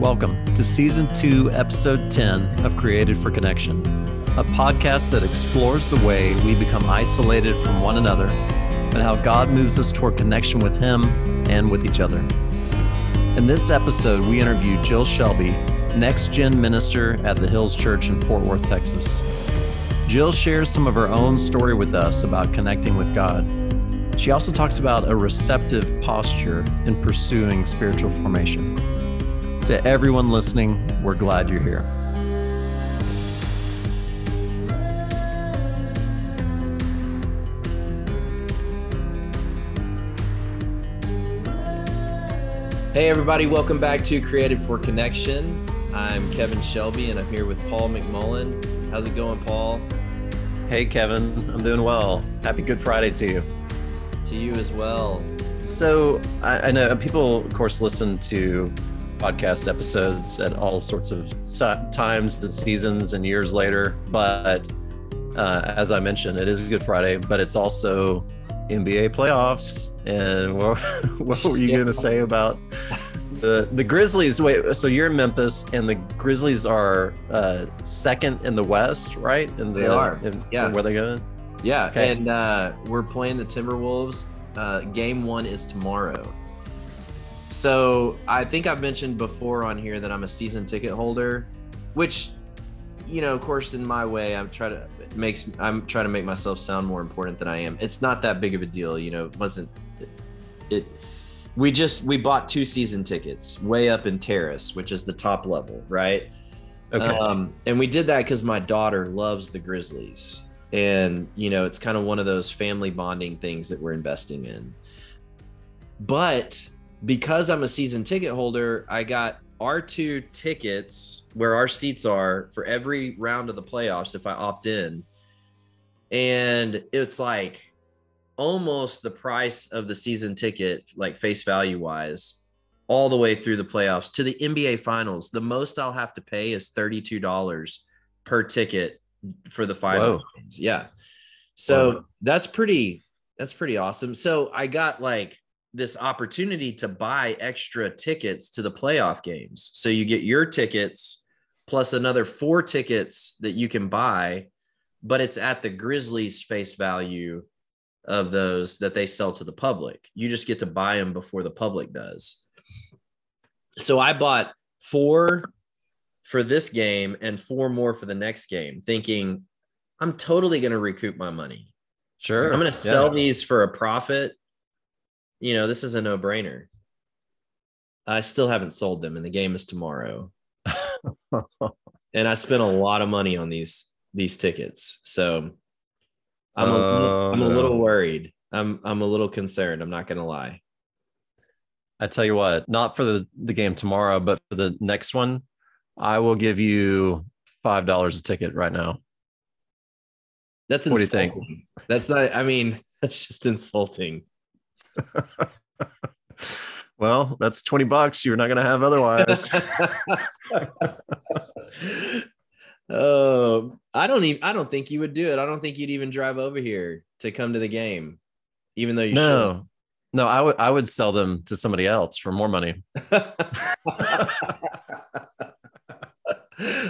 Welcome to Season 2, Episode 10 of Created for Connection, a podcast that explores the way we become isolated from one another and how God moves us toward connection with Him and with each other. In this episode, we interview Jill Shelby, next gen minister at the Hills Church in Fort Worth, Texas. Jill shares some of her own story with us about connecting with God. She also talks about a receptive posture in pursuing spiritual formation. To everyone listening, we're glad you're here. Hey, everybody, welcome back to Created for Connection. I'm Kevin Shelby and I'm here with Paul McMullen. How's it going, Paul? Hey, Kevin. I'm doing well. Happy Good Friday to you. To you as well. So, I, I know people, of course, listen to podcast episodes at all sorts of times and seasons and years later. But uh, as I mentioned, it is Good Friday, but it's also NBA playoffs. And what, what were you yeah. going to say about the the Grizzlies? Wait, so you're in Memphis, and the Grizzlies are uh, second in the West, right? And they are. In, yeah. where they going? Yeah, okay. and uh, we're playing the Timberwolves. Uh, game one is tomorrow. So I think I've mentioned before on here that I'm a season ticket holder, which, you know, of course, in my way, I'm trying to makes I'm trying to make myself sound more important than I am. It's not that big of a deal, you know. It wasn't it, it we just we bought two season tickets way up in Terrace, which is the top level, right? Okay. Um, and we did that because my daughter loves the Grizzlies, and you know, it's kind of one of those family bonding things that we're investing in. But because I'm a season ticket holder, I got R2 tickets where our seats are for every round of the playoffs if I opt in. And it's like almost the price of the season ticket, like face value wise, all the way through the playoffs to the NBA finals. The most I'll have to pay is $32 per ticket for the final games. Yeah. So Whoa. that's pretty that's pretty awesome. So I got like this opportunity to buy extra tickets to the playoff games. So you get your tickets plus another four tickets that you can buy, but it's at the Grizzlies face value of those that they sell to the public. You just get to buy them before the public does. So I bought four for this game and four more for the next game, thinking I'm totally going to recoup my money. Sure. I'm going to sell yeah. these for a profit you know, this is a no brainer. I still haven't sold them, and the game is tomorrow. and I spent a lot of money on these these tickets, so I'm a, uh, I'm a little worried. I'm I'm a little concerned. I'm not gonna lie. I tell you what, not for the the game tomorrow, but for the next one, I will give you five dollars a ticket right now. That's what insulting. do you think? That's not. I mean, that's just insulting. well, that's 20 bucks you're not going to have otherwise. oh, I don't even I don't think you would do it. I don't think you'd even drive over here to come to the game even though you No. Should. No, No, I would I would sell them to somebody else for more money.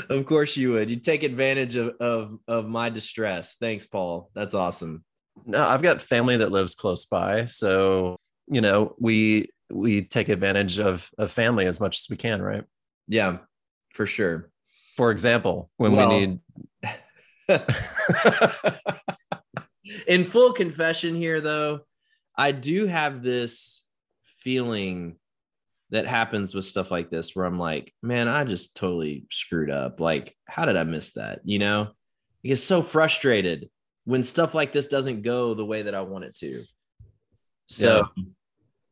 of course you would. You'd take advantage of, of of my distress. Thanks, Paul. That's awesome. No, I've got family that lives close by, so you know we we take advantage of of family as much as we can, right? Yeah, for sure. For example, when well, we need. In full confession here, though, I do have this feeling that happens with stuff like this where I'm like, man, I just totally screwed up. Like, how did I miss that? You know, I get so frustrated when stuff like this doesn't go the way that I want it to. So yeah.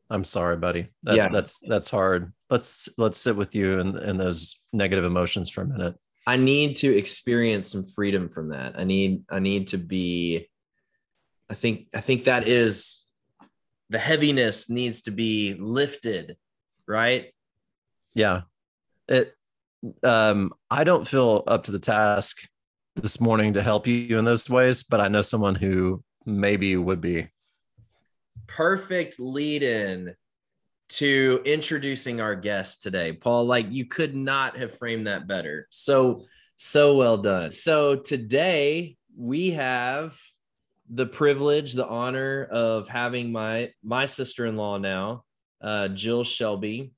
I'm sorry, buddy. That, yeah. that's that's hard. Let's let's sit with you and and those negative emotions for a minute. I need to experience some freedom from that. I need I need to be I think I think that is the heaviness needs to be lifted, right? Yeah. It um I don't feel up to the task this morning to help you in those ways, but I know someone who maybe would be. Perfect lead in to introducing our guest today. Paul, like you could not have framed that better. So, so well done. So, today we have the privilege, the honor of having my my sister-in-law now, uh, Jill Shelby,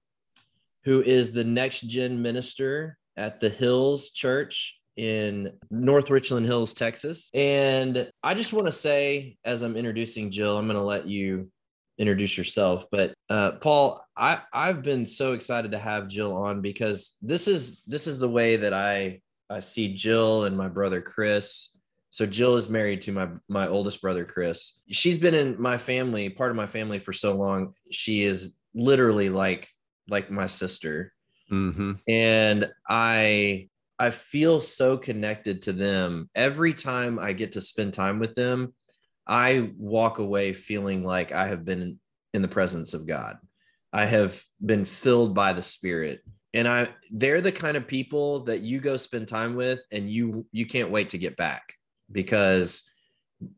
who is the next gen minister at the Hills Church in North Richland Hills, Texas. And I just want to say, as I'm introducing Jill, I'm going to let you introduce yourself. But uh, Paul, I I've been so excited to have Jill on because this is this is the way that I I see Jill and my brother Chris. So Jill is married to my my oldest brother Chris. She's been in my family, part of my family for so long. She is literally like like my sister. Mm-hmm. And I I feel so connected to them every time I get to spend time with them. I walk away feeling like I have been in the presence of God. I have been filled by the Spirit. And I they're the kind of people that you go spend time with and you you can't wait to get back because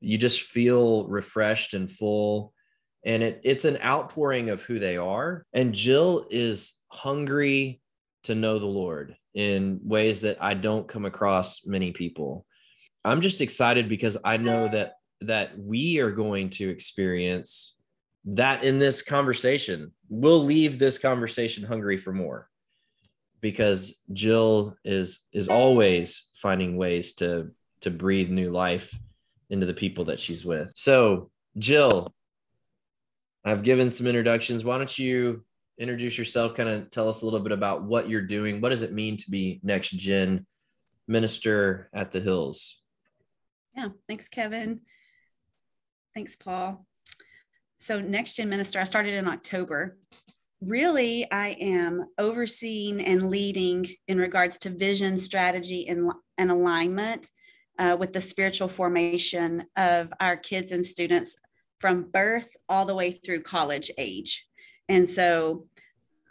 you just feel refreshed and full and it, it's an outpouring of who they are and jill is hungry to know the lord in ways that i don't come across many people. I'm just excited because i know that that we are going to experience that in this conversation. We'll leave this conversation hungry for more because jill is is always finding ways to to breathe new life into the people that she's with. So jill I've given some introductions. Why don't you introduce yourself? Kind of tell us a little bit about what you're doing. What does it mean to be next gen minister at the Hills? Yeah, thanks, Kevin. Thanks, Paul. So, next gen minister, I started in October. Really, I am overseeing and leading in regards to vision, strategy, and, and alignment uh, with the spiritual formation of our kids and students from birth all the way through college age. And so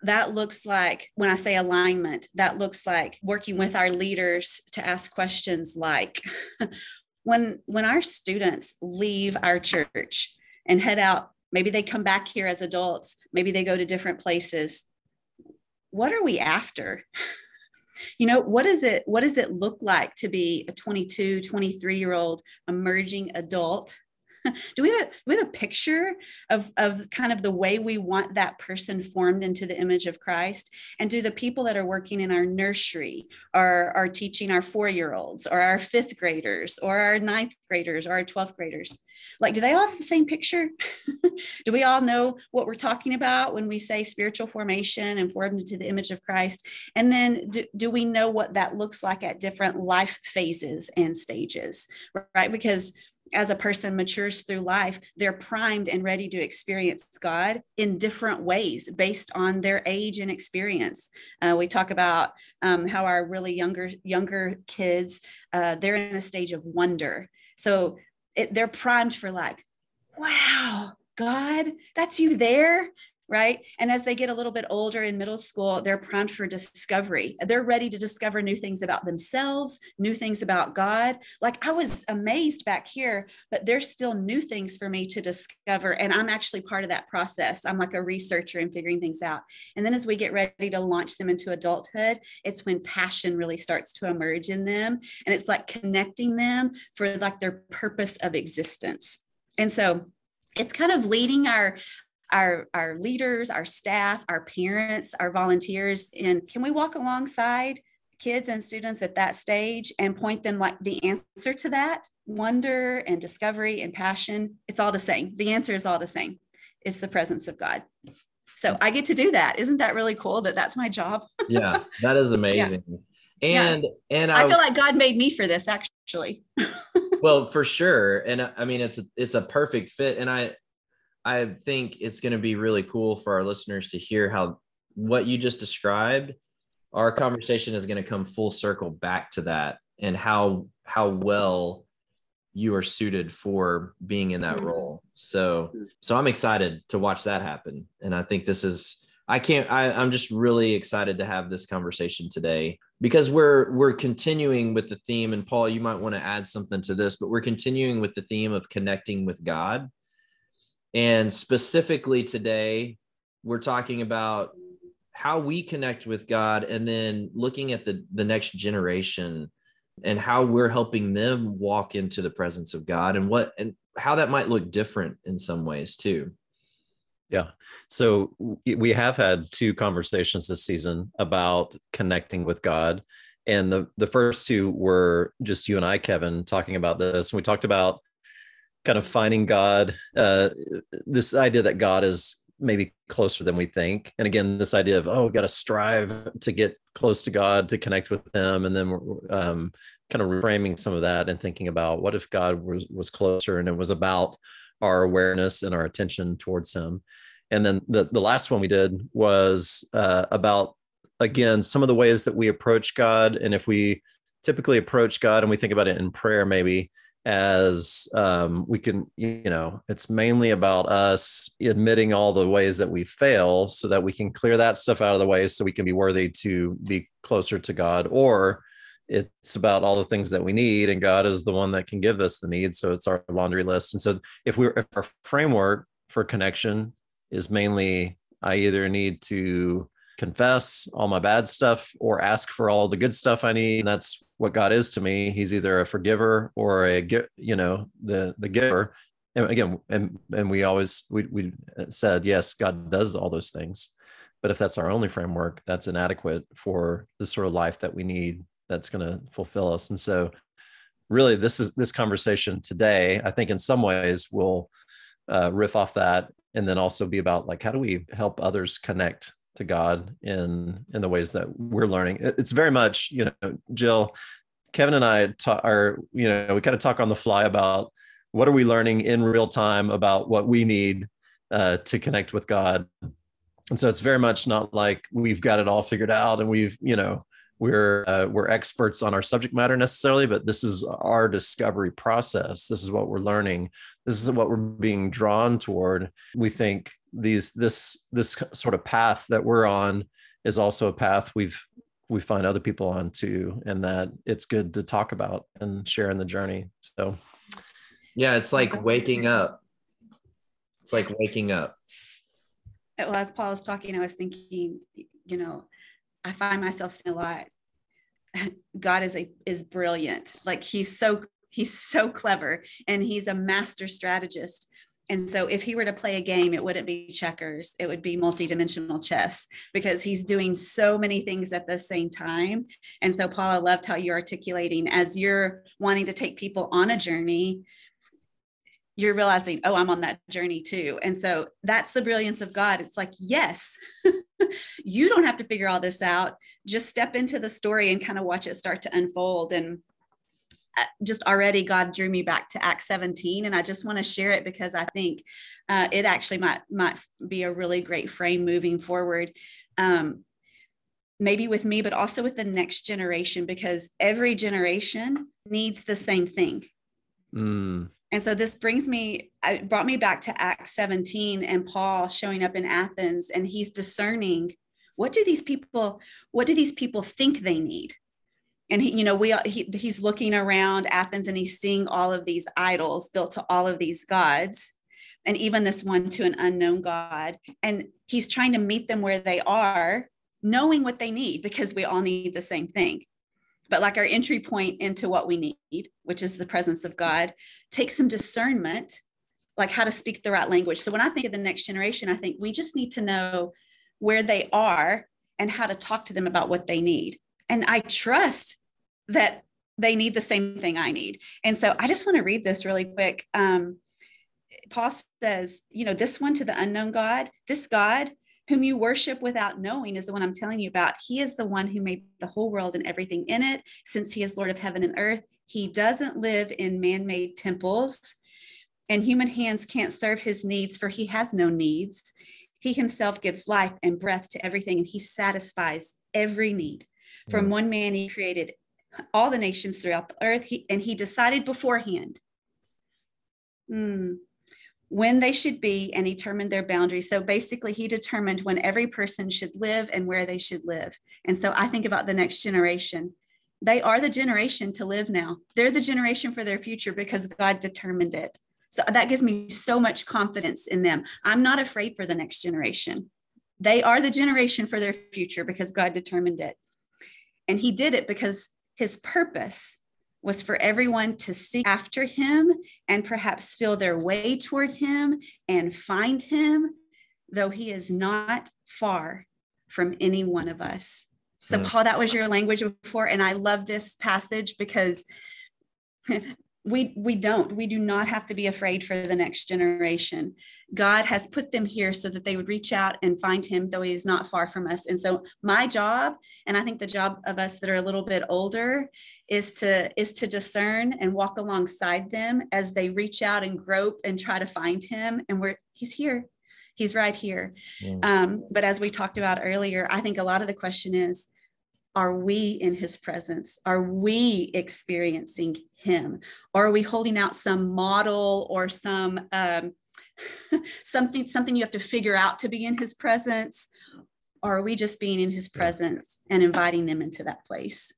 that looks like when I say alignment, that looks like working with our leaders to ask questions like when when our students leave our church and head out, maybe they come back here as adults, maybe they go to different places. What are we after? you know what does it what does it look like to be a 22 23 year old emerging adult do we have a, we have a picture of, of kind of the way we want that person formed into the image of Christ? And do the people that are working in our nursery are, are teaching our four year olds or our fifth graders or our ninth graders or our 12th graders? Like, do they all have the same picture? do we all know what we're talking about when we say spiritual formation and formed into the image of Christ? And then do, do we know what that looks like at different life phases and stages, right? Because as a person matures through life, they're primed and ready to experience God in different ways based on their age and experience. Uh, we talk about um, how our really younger younger kids uh, they're in a stage of wonder, so it, they're primed for like, wow, God, that's you there right? And as they get a little bit older in middle school, they're primed for discovery. They're ready to discover new things about themselves, new things about God. Like I was amazed back here, but there's still new things for me to discover. And I'm actually part of that process. I'm like a researcher in figuring things out. And then as we get ready to launch them into adulthood, it's when passion really starts to emerge in them. And it's like connecting them for like their purpose of existence. And so it's kind of leading our our, our leaders, our staff, our parents, our volunteers, and can we walk alongside kids and students at that stage and point them like the answer to that? Wonder and discovery and passion it's all the same. The answer is all the same. It's the presence of god. So i get to do that. Isn't that really cool that that's my job? Yeah that is amazing. Yeah. and yeah. and I, I, feel like god made me for this actually. Well for sure. And uh, i mean it's a, it's a perfect fit. And i I think it's going to be really cool for our listeners to hear how what you just described. Our conversation is going to come full circle back to that and how how well you are suited for being in that mm-hmm. role. So so I'm excited to watch that happen. And I think this is I can't I, I'm just really excited to have this conversation today because we're we're continuing with the theme and Paul you might want to add something to this but we're continuing with the theme of connecting with God and specifically today, we're talking about how we connect with God and then looking at the the next generation and how we're helping them walk into the presence of God and what and how that might look different in some ways too. Yeah. So we have had two conversations this season about connecting with God. And the, the first two were just you and I, Kevin, talking about this. And we talked about kind of finding God, uh, this idea that God is maybe closer than we think. And again, this idea of, oh, we've got to strive to get close to God, to connect with Him. And then um, kind of reframing some of that and thinking about what if God was, was closer and it was about our awareness and our attention towards Him. And then the, the last one we did was uh, about, again, some of the ways that we approach God. And if we typically approach God and we think about it in prayer, maybe as um, we can, you know, it's mainly about us admitting all the ways that we fail so that we can clear that stuff out of the way so we can be worthy to be closer to God. Or it's about all the things that we need, and God is the one that can give us the need. So it's our laundry list. And so if we're, if our framework for connection is mainly, I either need to confess all my bad stuff or ask for all the good stuff I need. And that's what God is to me. He's either a forgiver or a you know the the giver. And again, and and we always we we said yes, God does all those things. But if that's our only framework, that's inadequate for the sort of life that we need that's going to fulfill us. And so, really, this is this conversation today. I think in some ways will uh, riff off that, and then also be about like how do we help others connect to God in in the ways that we're learning. It's very much, you know, Jill, Kevin and I ta- are, you know, we kind of talk on the fly about what are we learning in real time about what we need uh, to connect with God. And so it's very much not like we've got it all figured out and we've, you know, we're uh, we're experts on our subject matter necessarily, but this is our discovery process. This is what we're learning. This is what we're being drawn toward. We think these this this sort of path that we're on is also a path we've we find other people on too and that it's good to talk about and share in the journey so. Yeah it's like waking up. It's like waking up. Well as paul was talking i was thinking you know i find myself saying a lot god is a is brilliant. Like he's so he's so clever and he's a master strategist and so if he were to play a game, it wouldn't be checkers, it would be multidimensional chess because he's doing so many things at the same time. And so, Paula, loved how you're articulating as you're wanting to take people on a journey, you're realizing, oh, I'm on that journey too. And so that's the brilliance of God. It's like, yes, you don't have to figure all this out. Just step into the story and kind of watch it start to unfold. And just already God drew me back to Acts 17, and I just want to share it because I think uh, it actually might might be a really great frame moving forward. Um, maybe with me, but also with the next generation, because every generation needs the same thing. Mm. And so this brings me, it brought me back to Acts 17 and Paul showing up in Athens, and he's discerning what do these people, what do these people think they need? And he, you know we he, he's looking around athens and he's seeing all of these idols built to all of these gods and even this one to an unknown god. And he's trying to meet them where they are knowing what they need because we all need the same thing. But like our entry point into what we need which is the presence of god takes some discernment like how to speak the right language. So when i think of the next generation i think we just need to know where they are and how to talk to them about what they need. And I trust that they need the same thing I need. And so I just want to read this really quick. Um, Paul says, you know, this one to the unknown God, this God whom you worship without knowing is the one I'm telling you about. He is the one who made the whole world and everything in it, since he is Lord of heaven and earth. He doesn't live in man made temples, and human hands can't serve his needs, for he has no needs. He himself gives life and breath to everything, and he satisfies every need. From one man, he created all the nations throughout the earth, he, and he decided beforehand hmm, when they should be and determined their boundaries. So basically, he determined when every person should live and where they should live. And so I think about the next generation. They are the generation to live now. They're the generation for their future because God determined it. So that gives me so much confidence in them. I'm not afraid for the next generation they are the generation for their future because God determined it. And he did it because his purpose was for everyone to seek after him and perhaps feel their way toward him and find him, though he is not far from any one of us. So, mm. Paul, that was your language before. And I love this passage because we we don't. We do not have to be afraid for the next generation. God has put them here so that they would reach out and find him though he is not far from us. And so my job and i think the job of us that are a little bit older is to is to discern and walk alongside them as they reach out and grope and try to find him. And we're he's here. He's right here. Mm. um, but as we talked about earlier i think a lot of the question is are we in his presence? Are we experiencing him? Or are we holding out some model or some um, something something you have to figure out to be in his presence? Or are we just being in his presence and inviting them into that place?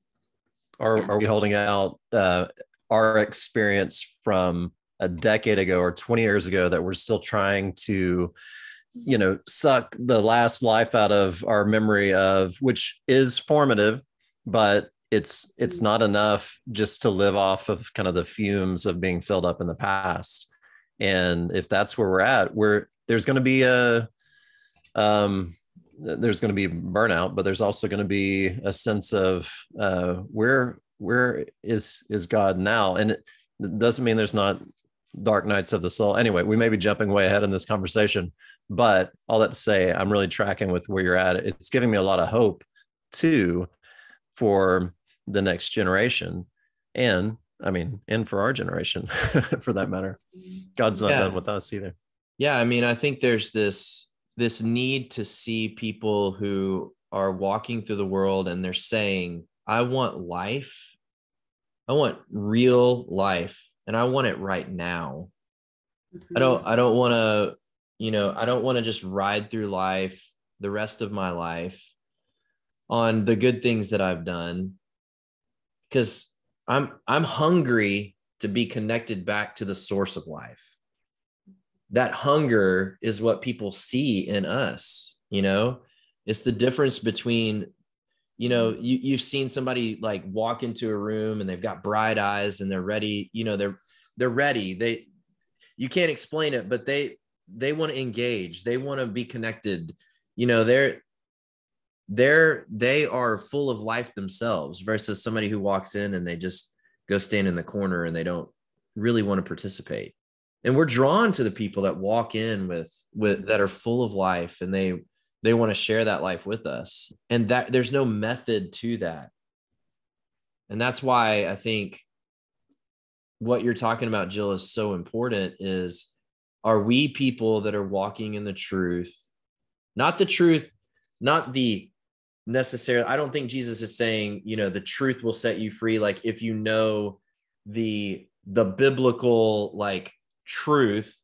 Or yeah. are we holding out uh, our experience from a decade ago or 20 years ago that we're still trying to you know suck the last life out of our memory of which is formative but it's it's not enough just to live off of kind of the fumes of being filled up in the past. And if that's where we're at we're there's going to be a um there's going to be burnout but there's also going to be a sense of uh where where is is god now? And it doesn't mean there's not dark nights of the soul. Anyway we may be jumping way ahead in this conversation but all that to say, I'm really tracking with where you're at. It's giving me a lot of hope too for the next generation. And I mean, and for our generation for that matter. God's not yeah. done with us either. Yeah. I mean, I think there's this this need to see people who are walking through the world and they're saying, I want life. I want real life and I want it right now. I don't mm-hmm. I don't want to you know, I don't want to just ride through life the rest of my life on the good things that I've done because I'm I'm hungry to be connected back to the source of life. That hunger is what people see in us, you know? It's the difference between you know, you you've seen somebody like walk into a room and they've got bright eyes and they're ready, you know, they're they're ready. They you can't explain it, but they they want to engage they want to be connected. You know they're they're they are full of life themselves versus somebody who walks in and they just go stand in the corner and they don't really want to participate. And we're drawn to the people that walk in with with that are full of life and they they want to share that life with us. And that there's no method to that. And that's why i think what you're talking about jill is so important is are we people that are walking in the truth? Not the truth not the necessarily i don't think jesus is saying you know the truth will set you free. Like if you know the the biblical like truth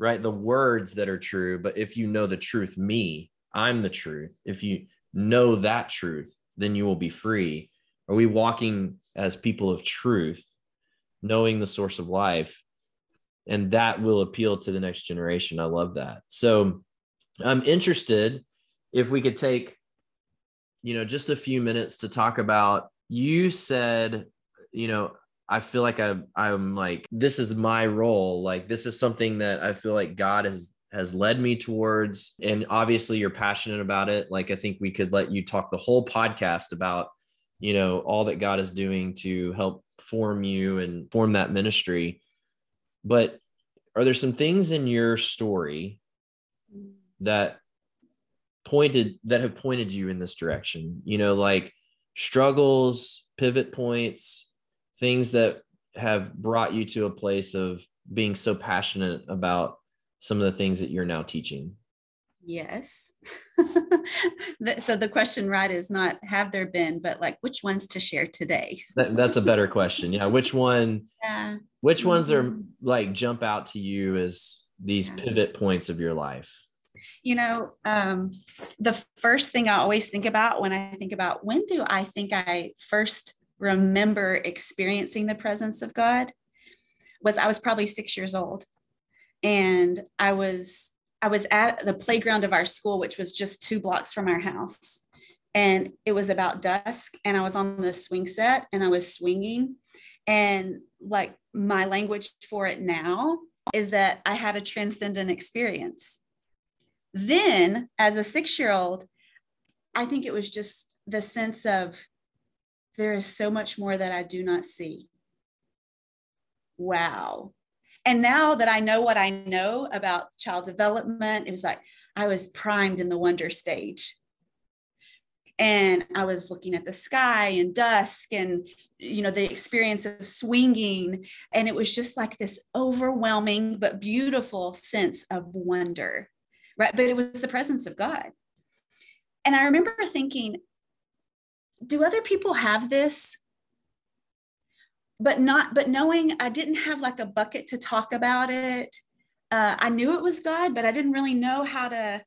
right? The words that are true but if you know the truth me i'm the truth. If you know that truth then you will be free. Are we walking as people of truth knowing the source of life and that will appeal to the next generation. I love that. So I'm interested if we could take, you know, just a few minutes to talk about. You said, you know, I feel like I'm, I'm like, this is my role. Like, this is something that I feel like God has has led me towards and obviously you're passionate about it like i think we could let you talk the whole podcast about you know all that god is doing to help form you and form that ministry but are there some things in your story that pointed that have pointed you in this direction? You know, like struggles, pivot points, things that have brought you to a place of being so passionate about some of the things that you're now teaching? Yes. so the question, right, is not have there been, but like which ones to share today? that, that's a better question. Yeah. Which one? Yeah. Which ones are mm-hmm. like jump out to you as these pivot points of your life? You know, um, the first thing I always think about when I think about when do I think I first remember experiencing the presence of God was I was probably six years old. And I was I was at the playground of our school, which was just two blocks from our house. And it was about dusk, and I was on the swing set and I was swinging. And like my language for it now is that I had a transcendent experience. Then, as a six year old, I think it was just the sense of there is so much more that I do not see. Wow. And now that I know what I know about child development, it was like I was primed in the wonder stage. And I was looking at the sky and dusk and, you know, the experience of swinging. And it was just like this overwhelming but beautiful sense of wonder, right? But it was the presence of God. And I remember thinking, do other people have this? But not, but knowing I didn't have like a bucket to talk about it. Uh, I knew it was God, but I didn't really know how to,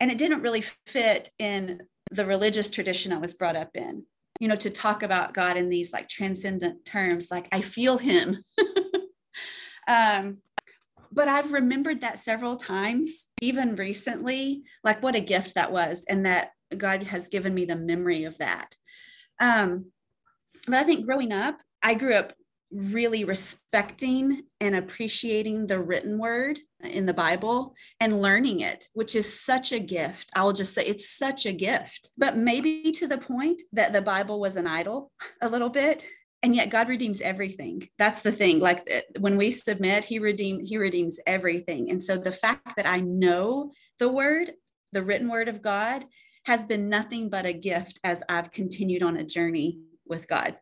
and it didn't really fit in the religious tradition I was brought up in, you know, to talk about God in these like transcendent terms, like I feel him. um, but I've remembered that several times, even recently, like what a gift that was, and that God has given me the memory of that. Um, but I think growing up, I grew up really respecting and appreciating the written word in the Bible and learning it, which is such a gift. I'll just say it's such a gift, but maybe to the point that the Bible was an idol a little bit. And yet God redeems everything. That's the thing. Like uh, when we submit, he redeem he redeems everything. And so the fact that I know the word, the written word of God has been nothing but a gift as I've continued on a journey with God.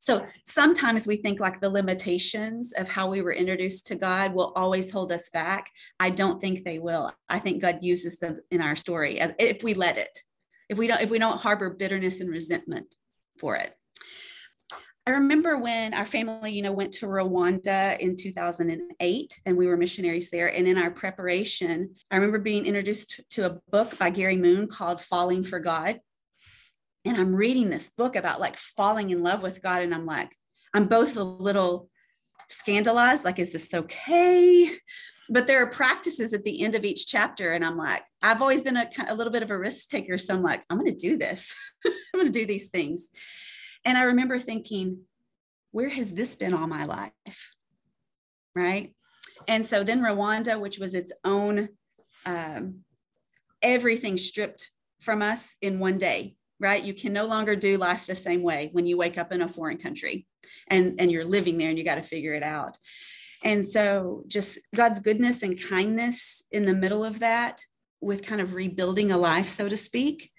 So sometimes we think like the limitations of how we were introduced to God will always hold us back. I don't think they will. I think God uses them in our story if we let it. If we don't if we don't harbor bitterness and resentment for it. I remember when our family, you know, went to Rwanda in 2008 and we were missionaries there. And in our preparation, I remember being introduced to a book by Gary Moon called Falling for God. And I'm reading this book about like falling in love with God. And I'm like, I'm both a little scandalized, like, is this okay? But there are practices at the end of each chapter. And I'm like, I've always been a, a little bit of a risk taker. So I'm like, I'm going to do this. I'm going to do these things. And I remember thinking, where has this been all my life? Right. And so then Rwanda, which was its own, um, everything stripped from us in one day, right? You can no longer do life the same way when you wake up in a foreign country and, and you're living there and you got to figure it out. And so just God's goodness and kindness in the middle of that with kind of rebuilding a life, so to speak,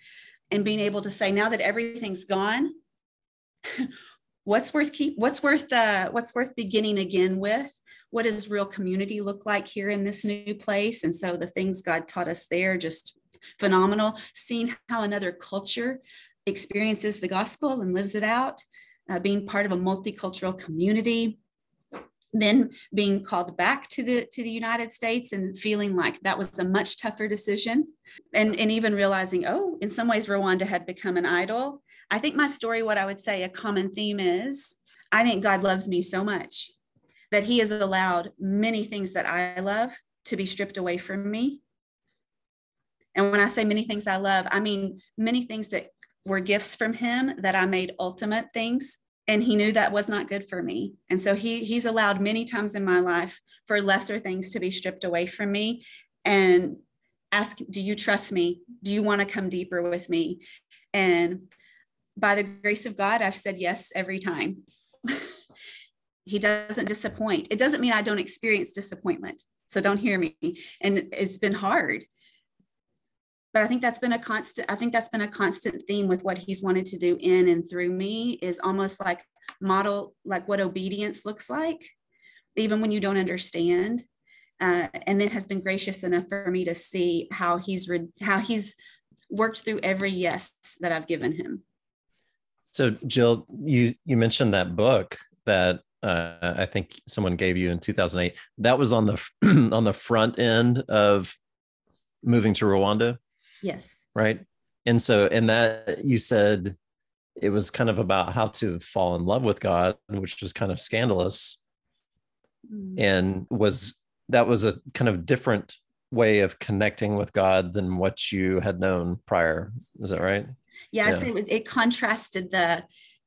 and being able to say, now that everything's gone, what's worth keep what's worth uh, what's worth beginning again with what does real community look like here in this new place and so the things god taught us there just phenomenal seeing how another culture experiences the gospel and lives it out uh, being part of a multicultural community then being called back to the to the united states and feeling like that was a much tougher decision and and even realizing oh in some ways rwanda had become an idol I think my story, what I would say a common theme is I think God loves me so much that he has allowed many things that I love to be stripped away from me. And when I say many things I love, I mean many things that were gifts from him that I made ultimate things. And he knew that was not good for me. And so he he's allowed many times in my life for lesser things to be stripped away from me and ask, do you trust me? Do you want to come deeper with me? And by the grace of God, I've said yes every time. he doesn't disappoint. It doesn't mean I don't experience disappointment. So don't hear me. And it's been hard. But I think that's been a constant, I think that's been a constant theme with what he's wanted to do in and through me is almost like model like what obedience looks like, even when you don't understand. Uh, and then has been gracious enough for me to see how he's re- how he's worked through every yes that I've given him. So, Jill, you you mentioned that book that uh, I think someone gave you in 2008. That was on the on the front end of moving to Rwanda. Yes. Right. And so, and that you said it was kind of about how to fall in love with God, which was kind of scandalous, mm. and was that was a kind of different way of connecting with God than what you had known prior. Is that right? Yeah, I'd it, it contrasted the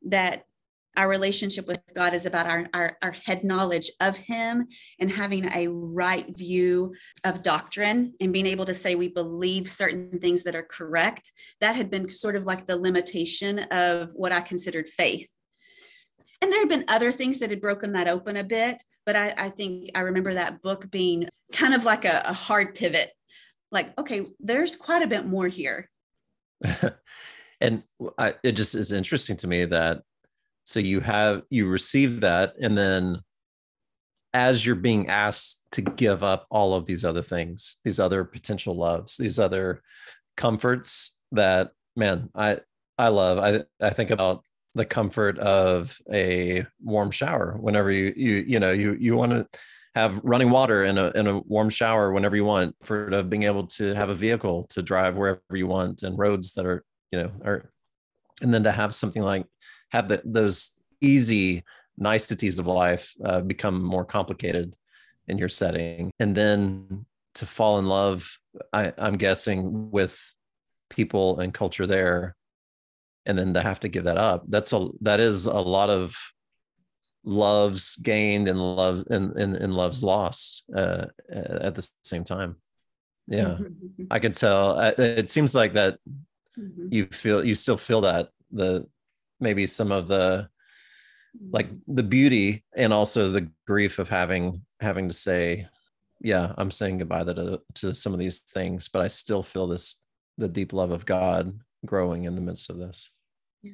that our relationship with God is about our, our, our, head knowledge of Him and having a right view of doctrine and being able to say we believe certain things that are correct. That had been sort of like the limitation of what I considered faith. And there had been other things that had broken that open a bit, but I, I think I remember that book being kind of like a, a hard pivot. Like, okay, there's quite a bit more here. and I, it just is interesting to me that so you have you receive that and then as you're being asked to give up all of these other things these other potential loves these other comforts that man i i love i i think about the comfort of a warm shower whenever you you you know you you want to have running water in a in a warm shower whenever you want for of being able to have a vehicle to drive wherever you want and roads that are you know are and then to have something like have the, those easy niceties of life uh, become more complicated in your setting and then to fall in love I, i'm guessing with people and culture there and then to have to give that up that's a that is a lot of loves gained and love and, and, and loves lost uh, at the same time yeah mm-hmm. i could tell it seems like that mm-hmm. you feel you still feel that the maybe some of the like the beauty and also the grief of having having to say yeah i'm saying goodbye to, to some of these things but i still feel this the deep love of god growing in the midst of this. Yeah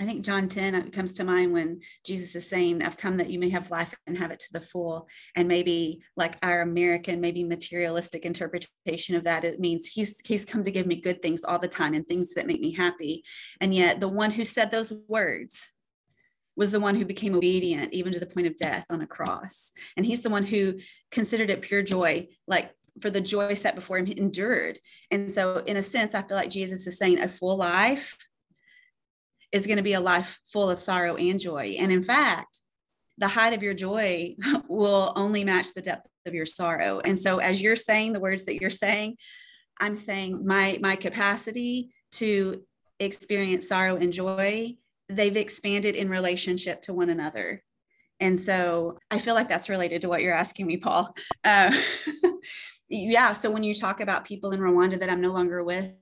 I think John 10 comes to mind when Jesus is saying, I've come that you may have life and have it to the full. And maybe like our American, maybe materialistic interpretation of that, it means he's he's come to give me good things all the time and things that make me happy. And yet the one who said those words was the one who became obedient even to the point of death on a cross. And he's the one who considered it pure joy, like for the joy set before him, endured. And so, in a sense, I feel like Jesus is saying a full life is going to be a life full of sorrow and joy. And in fact, the height of your joy will only match the depth of your sorrow. And so as you're saying the words that you're saying, I'm saying my my capacity to experience sorrow and joy, they've expanded in relationship to one another. And so I feel like that's related to what you're asking me, Paul. Uh, yeah. So when you talk about people in Rwanda that I'm no longer with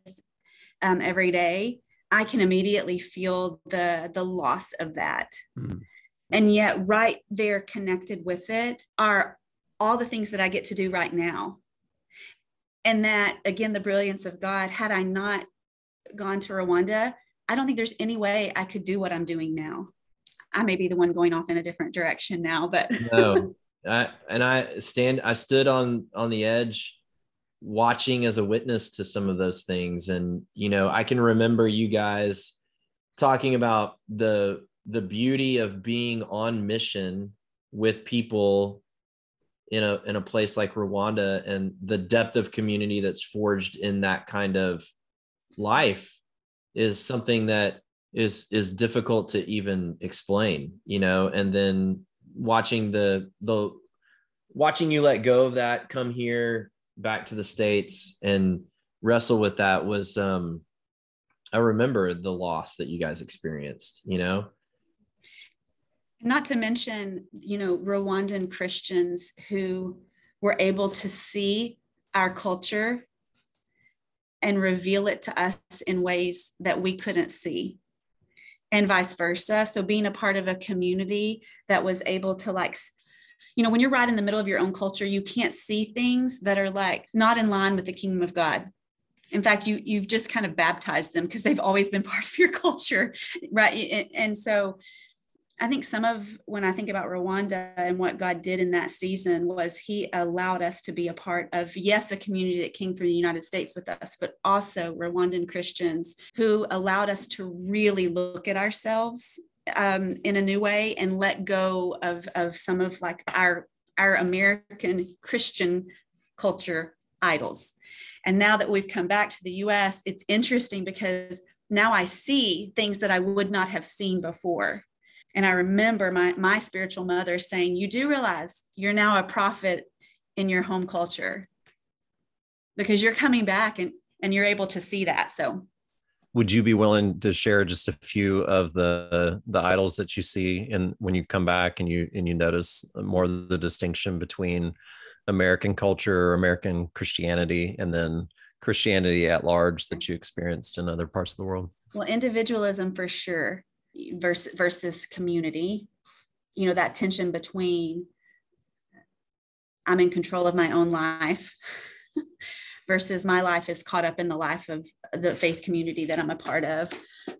um, every day, I can immediately feel the the loss of that. Mm. And yet right there connected with it are all the things that I get to do right now. And that again the brilliance of God had I not gone to Rwanda, I don't think there's any way I could do what I'm doing now. I may be the one going off in a different direction now, but no. I, and I stand I stood on on the edge watching as a witness to some of those things. And you know i can remember you guys talking about the the beauty of being on mission with people in a in a place like Rwanda and the depth of community that's forged in that kind of life is something that is is difficult to even explain you know? And then watching the the watching you let go of that come here back to the states and wrestle with that was um I remember the loss that you guys experienced, you know. Not to mention, you know, Rwandan Christians who were able to see our culture and reveal it to us in ways that we couldn't see and vice versa so being a part of a community that was able to like you know, when you're right in the middle of your own culture, you can't see things that are like not in line with the kingdom of God. In fact, you you've just kind of baptized them because they've always been part of your culture, right? And so I think some of when I think about Rwanda and what God did in that season was He allowed us to be a part of, yes, a community that came from the United States with us, but also Rwandan Christians who allowed us to really look at ourselves um, in a new way and let go of, of some of like our our American Christian culture idols. And now that we've come back to the US, it's interesting because now I see things that I would not have seen before. And I remember my, my spiritual mother saying, You do realize you're now a prophet in your home culture. because you're coming back and and you're able to see that so would you be willing to share just a few of the the idols that you see and when you come back and you and you notice more the distinction between american culture or american christianity and then christianity at large that you experienced in other parts of the world? Well individualism for sure versus versus community. You know that tension between i'm in control of my own life versus my life is caught up in the life of the faith community that I'm a part of.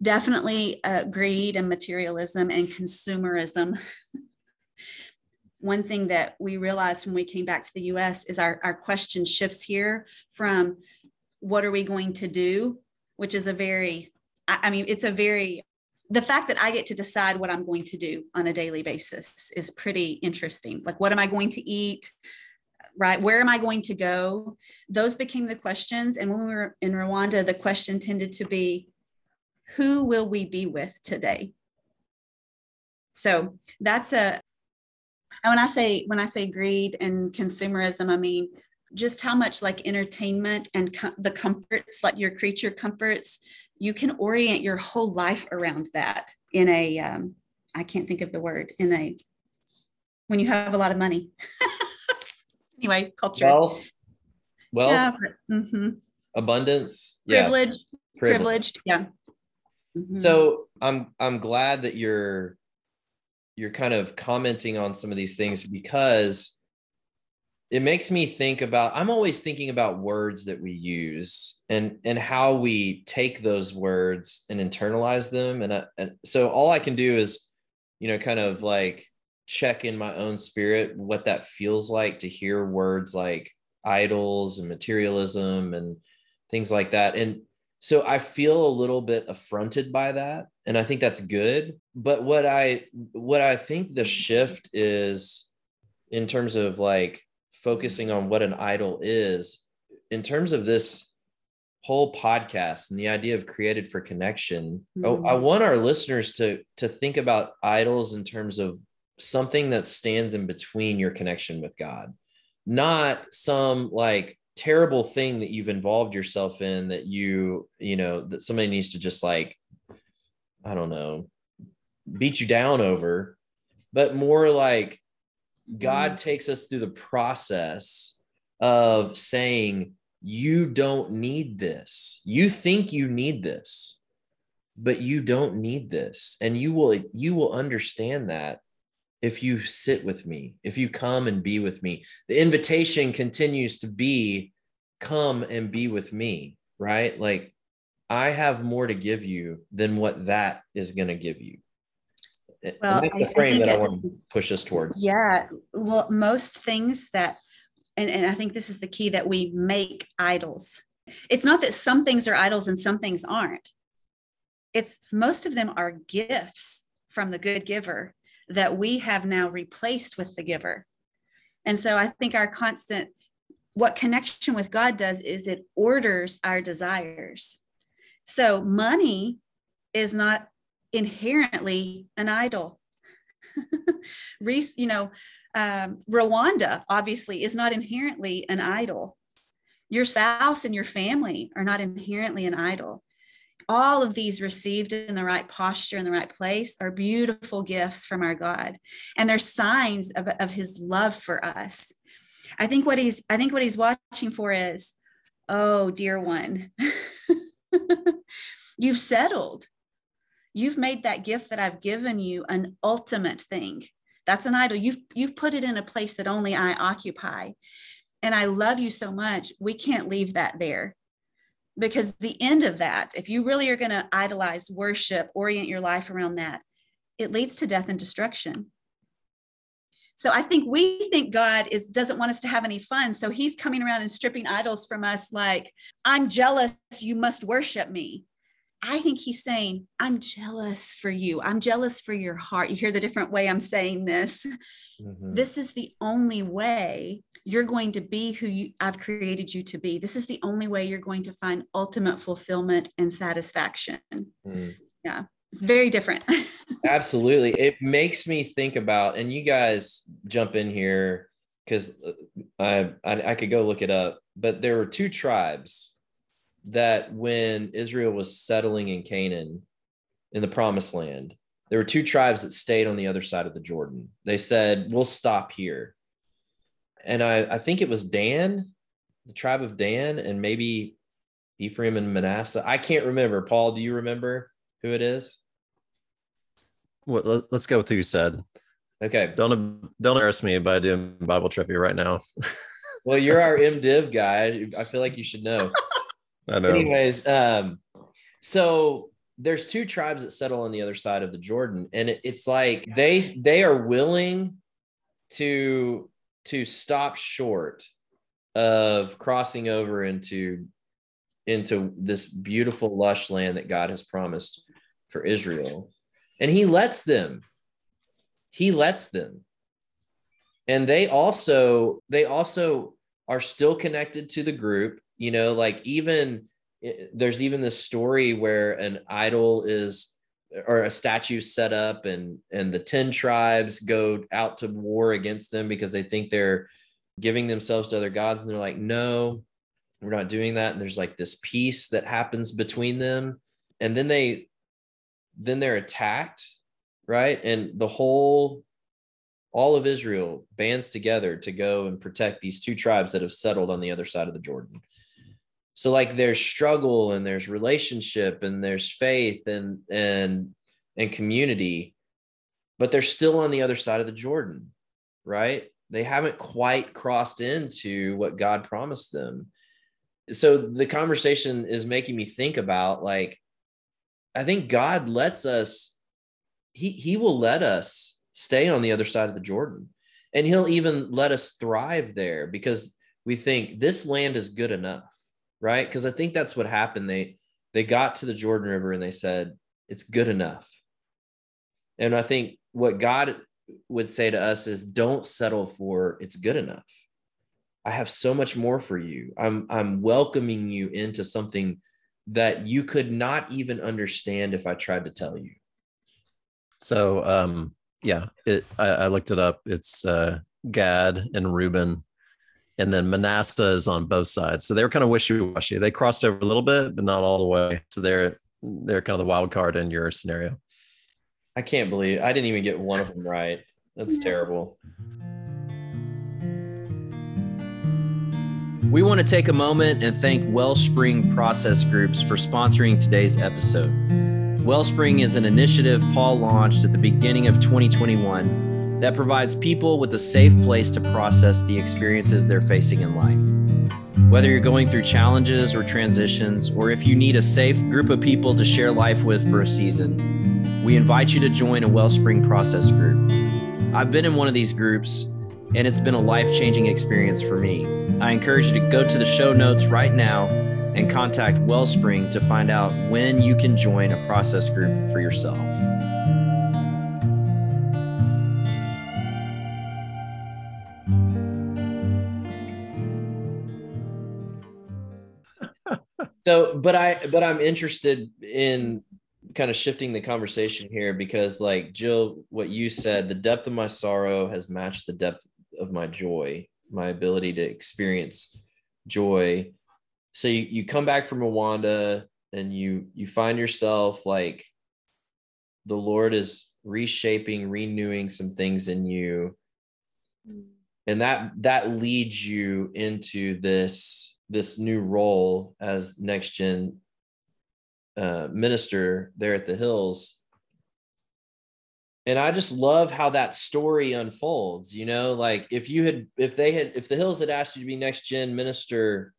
Definitely uh, greed and materialism and consumerism. One thing that we realized when we came back to the US is our, our question shifts here from what are we going to do, which is a very, I, I mean, it's a very the fact that I get to decide what I'm going to do on a daily basis is pretty interesting. Like, what am I going to eat? Right? Where am I going to go? Those became the questions. And when we were in Rwanda, the question tended to be, who will we be with today? So that's a, and when I say, when I say greed and consumerism, I mean, just how much like entertainment and com- the comforts, like your creature comforts, you can orient your whole life around that in a, um, I can't think of the word, in a, when you have a lot of money. anyway, culture. Well, well, yeah, mm-hmm. abundance, privileged, yeah. privileged, yeah. Mm-hmm. So I'm I'm glad that you're you're kind of commenting on some of these things because it makes me think about i'm always thinking about words that we use and and how we take those words and internalize them and, I, and so all i can do is you know kind of like check in my own spirit what that feels like to hear words like idols and materialism and things like that. And so I feel a little bit affronted by that. And I think that's good. But what I what I think the shift is in terms of like focusing on what an idol is, in terms of this whole podcast and the idea of created for connection mm-hmm. oh, i want our listeners to to think about idols in terms of something that stands in between your connection with God, not some like terrible thing that you've involved yourself in that you, you know, that somebody needs to just like, I don't know, beat you down over, but more like God mm-hmm. takes us through the process of saying, you don't need this. You think you need this, but you don't need this. And you will you will understand that if you sit with me, if you come and be with me. The invitation continues to be come and be with me, right? Like I have more to give you than what that is going to give you. Well, and that's the frame I that I want to push us towards. Yeah. Well, most things that, and, and I think this is the key that we make idols. It's not that some things are idols and some things aren't. It's most of them are gifts from the good giver that we have now replaced with the giver. And so I think our constant, what connection with God does is it orders our desires. So money is not inherently an idol. you know, um, Rwanda obviously is not inherently an idol. Your spouse and your family are not inherently an idol all of these received in the right posture in the right place are beautiful gifts from our god. And they're signs of, of his love for us. I think what he's i think what he's watching for is oh dear one you've settled. You've made that gift that i've given you an ultimate thing. That's an idol. You've you've put it in a place that only i occupy. And i love you so much we can't leave that there because the end of that, if you really are going to idolize worship, orient your life around that, it leads to death and destruction. So I think we think God is doesn't want us to have any fun. So he's coming around and stripping idols from us like, I'm jealous, you must worship me. I think he's saying, I'm jealous for you. I'm jealous for your heart. You hear the different way I'm saying this. Mm-hmm. This is the only way you're going to be who you, I've created you to be. This is the only way you're going to find ultimate fulfillment and satisfaction. Mm. Yeah, it's very different. Absolutely. It makes me think about, and you guys jump in here because I, I I could go look it up, but there were two tribes that when Israel was settling in Canaan, in the Promised Land, there were two tribes that stayed on the other side of the Jordan. They said, "We'll stop here," and I I think it was Dan, the tribe of Dan, and maybe Ephraim and Manasseh. I can't remember. Paul, do you remember who it is? Well, let- let's go with who you said. Okay. Don't don't embarrass me by doing Bible trivia right now. Well, you're our MDiv guy. I feel like you should know. I know. Anyways, um, so there's two tribes that settle on the other side of the Jordan, and it, it's like they they are willing to to stop short of crossing over into into this beautiful lush land that God has promised for Israel. And he lets them. He lets them. And they also they also are still connected to the group, you know, like even eh, there's even this story where an idol is or a statue set up and and the 10 tribes go out to war against them because they think they're giving themselves to other gods. And they're like no we're not doing that. And there's like this peace that happens between them. And then they then they're attacked right? And the whole all of israel bands together to go and protect these two tribes that have settled on the other side of the jordan so like there's struggle and there's relationship and there's faith and and and community but they're still on the other side of the jordan right? They haven't quite crossed into what god promised them. So the conversation is making me think about like i think god lets us he he will let us stay on the other side of the jordan and he'll even let us thrive there because we think this land is good enough right because i think that's what happened they they got to the jordan river and they said it's good enough and i think what god would say to us is don't settle for it's good enough I have so much more for you. I'm I'm welcoming you into something that you could not even understand if I tried to tell you. So um yeah, it I, I looked it up. It's uh Gad and Reuben. And then Manasseh is on both sides. So they were kind of wishy-washy. They crossed over a little bit, but not all the way. So they're they're kind of the wild card in your scenario. I can't believe I didn't even get one of them right. That's terrible. We want to take a moment and thank Wellspring Process Groups for sponsoring today's episode. Wellspring is an initiative Paul launched at the beginning of 2021 that provides people with a safe place to process the experiences they're facing in life. Whether you're going through challenges or transitions, or if you need a safe group of people to share life with for a season, we invite you to join a Wellspring Process Group. I've been in one of these groups, and it's been a life changing experience for me. I encourage you to go to the show notes right now and contact Wellspring to find out when you can join a process group for yourself. So, but I, but I'm interested in kind of shifting the conversation here because, like Jill, what you said, the depth of my sorrow has matched the depth of my joy my ability to experience joy. So you, you come back from Rwanda and you you find yourself like the Lord is reshaping, renewing some things in you. Mm. And that that leads you into this this new role as next gen uh, minister there at the hills. And i just love how that story unfolds you know like if you had if they had if the hills had asked you to be next gen minister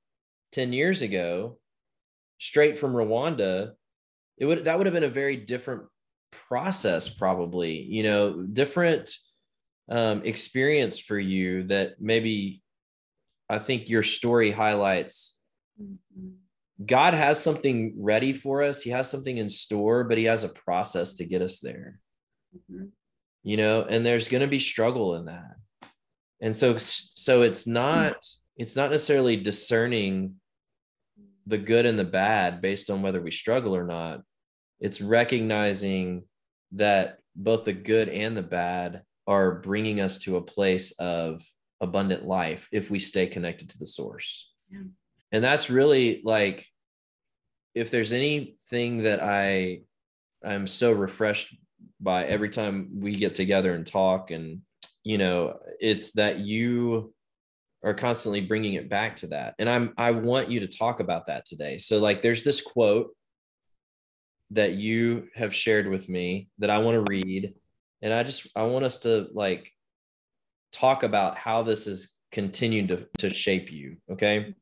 10 years ago straight from rwanda it would that would have been a very different process probably you know different um, experience for you that maybe i think your story highlights god has something ready for us. He has something in store but he has a process to get us there. Mhm. you know and there's going to be struggle in that. And so so it's not it's not necessarily discerning the good and the bad based on whether we struggle or not. It's recognizing that both the good and the bad are bringing us to a place of abundant life if we stay connected to the source. Yeah. And that's really like if there's anything that I I'm so refreshed by every time we get together and talk and you know it's that you are constantly bringing it back to that and i'm i want you to talk about that today so like there's this quote that you have shared with me that i want to read and i just i want us to like talk about how this has continued to, to shape you okay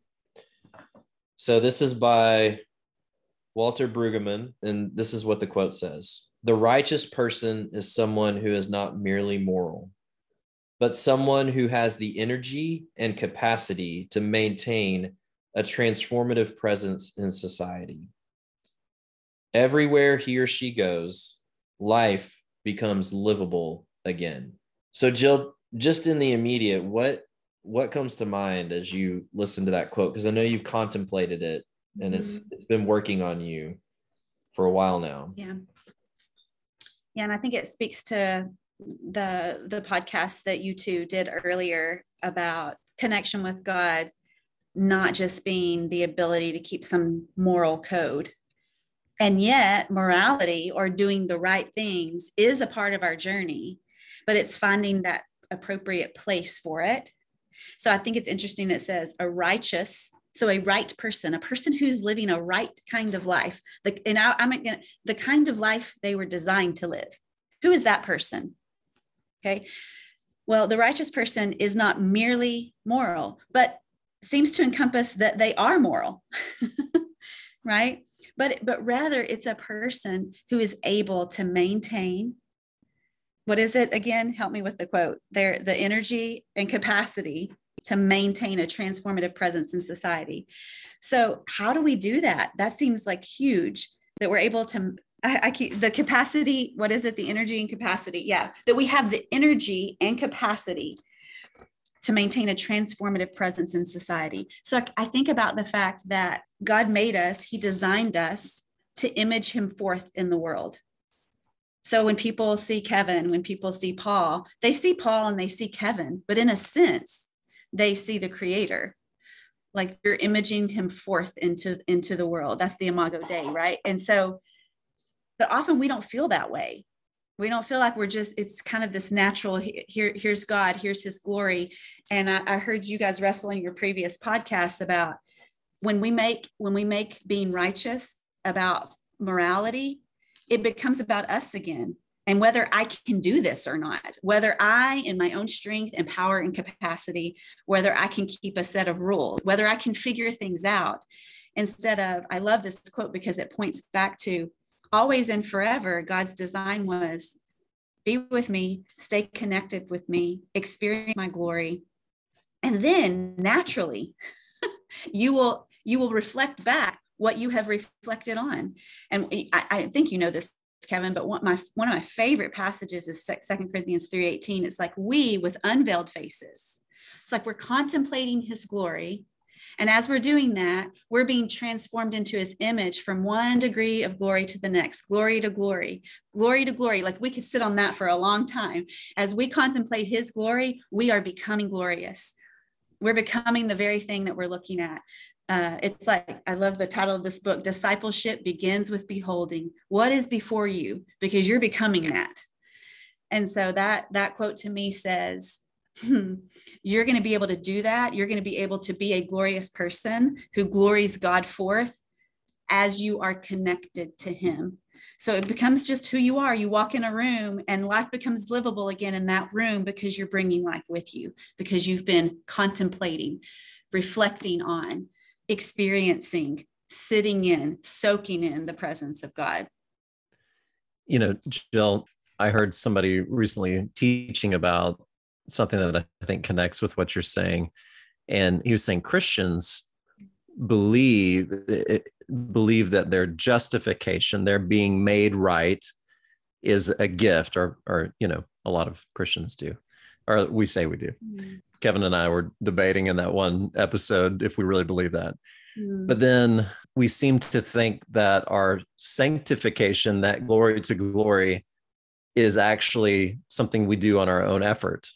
so this is by walter brueggemann and this is what the quote says the righteous person is someone who is not merely moral but someone who has the energy and capacity to maintain a transformative presence in society. Everywhere he or she goes, life becomes livable again. So Jill, just in the immediate, what what comes to mind as you listen to that quote? Because I know you've contemplated it and mm-hmm. it's it's been working on you for a while now. Yeah. Yeah, and I think it speaks to the the podcast that you two did earlier about connection with God not just being the ability to keep some moral code. And yet, morality or doing the right things is a part of our journey, but it's finding that appropriate place for it. So I think it's interesting that says a righteous, so a right person, a person who's living a right kind of life. The, and I, I'm gonna, the kind of life they were designed to live. Who is that person? Okay. Well, the righteous person is not merely moral, but seems to encompass that they are moral. right? But but rather it's a person who is able to maintain what is it again? Help me with the quote. There the energy and capacity to maintain a transformative presence in society. So, how do we do that? That seems like huge that we're able to I, I keep the capacity. What is it? The energy and capacity. Yeah, that we have the energy and capacity to maintain a transformative presence in society. So I, I think about the fact that God made us, He designed us to image Him forth in the world. So when people see Kevin, when people see Paul, they see Paul and they see Kevin, but in a sense, they see the creator. Like you're imaging him forth into, into the world. That's the imago Dei, right? And so but often we don't feel that way we don't feel like we're just it's kind of this natural here here's god here's his glory and I, I, heard you guys wrestling your previous podcast about when we make when we make being righteous about morality it becomes about us again and whether i can do this or not whether i in my own strength and power and capacity whether i can keep a set of rules whether i can figure things out instead of i love this quote because it points back to always and forever, God's design was be with me, stay connected with me, experience my glory. And then naturally, you will you will reflect back what you have reflected on. And I, I think you know this, Kevin, but one, my, one of my favorite passages is Second Corinthians 3.18. It's like we with unveiled faces. It's like we're contemplating his glory and as we're doing that, we're being transformed into his image from one degree of glory to the next, glory to glory, glory to glory. Like we could sit on that for a long time. As we contemplate his glory, we are becoming glorious. We're becoming the very thing that we're looking at. Uh, it's like I love the title of this book. Discipleship begins with beholding what is before you, because you're becoming that. And so that that quote to me says, Hmm. you're going to be able to do that. You're going to be able to be a glorious person who glories God forth as you are connected to Him. So it becomes just who you are. You walk in a room and life becomes livable again in that room because you're bringing life with you, because you've been contemplating, reflecting on, experiencing, sitting in, soaking in the presence of God. You know, Jill, I heard somebody recently teaching about something that I think connects with what you're saying. And he was saying Christians believe eh, believe that their justification, their being made right, is a gift, or or you know, a lot of Christians do, or we say we do. Mm. Kevin and I were debating in that one episode if we really believe that. Mm. But then we seem to think that our sanctification, that glory to glory, is actually something we do on our own effort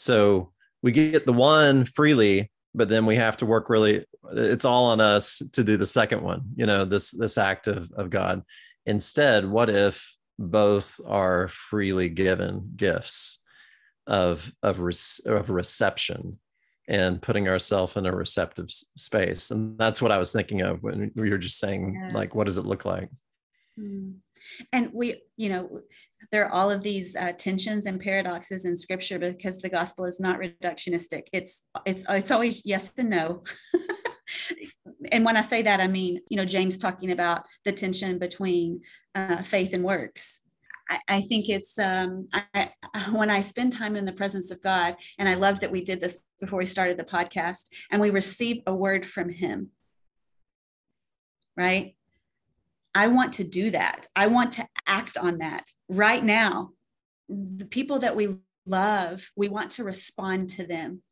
so we get the one freely, but then we have to work really. It's all on us to do the second one. You know, this this act of of God. Instead, what if both are freely given gifts of of, of reception and putting ourselves in a receptive space. And that's what i was thinking of when we were just saying yeah. like what does it look like? Hmm. and we you know there are all of these uh, tensions and paradoxes in scripture because the gospel is not reductionistic. It's it's it's always yes and no. And when i say that i mean you know james talking about the tension between uh, faith and works I, think it's um, I, when I spend time in the presence of God, and I love that we did this before we started the podcast, and we receive a word from Him. Right? I want to do that. I want to act on that right now. The people that we love, we want to respond to them.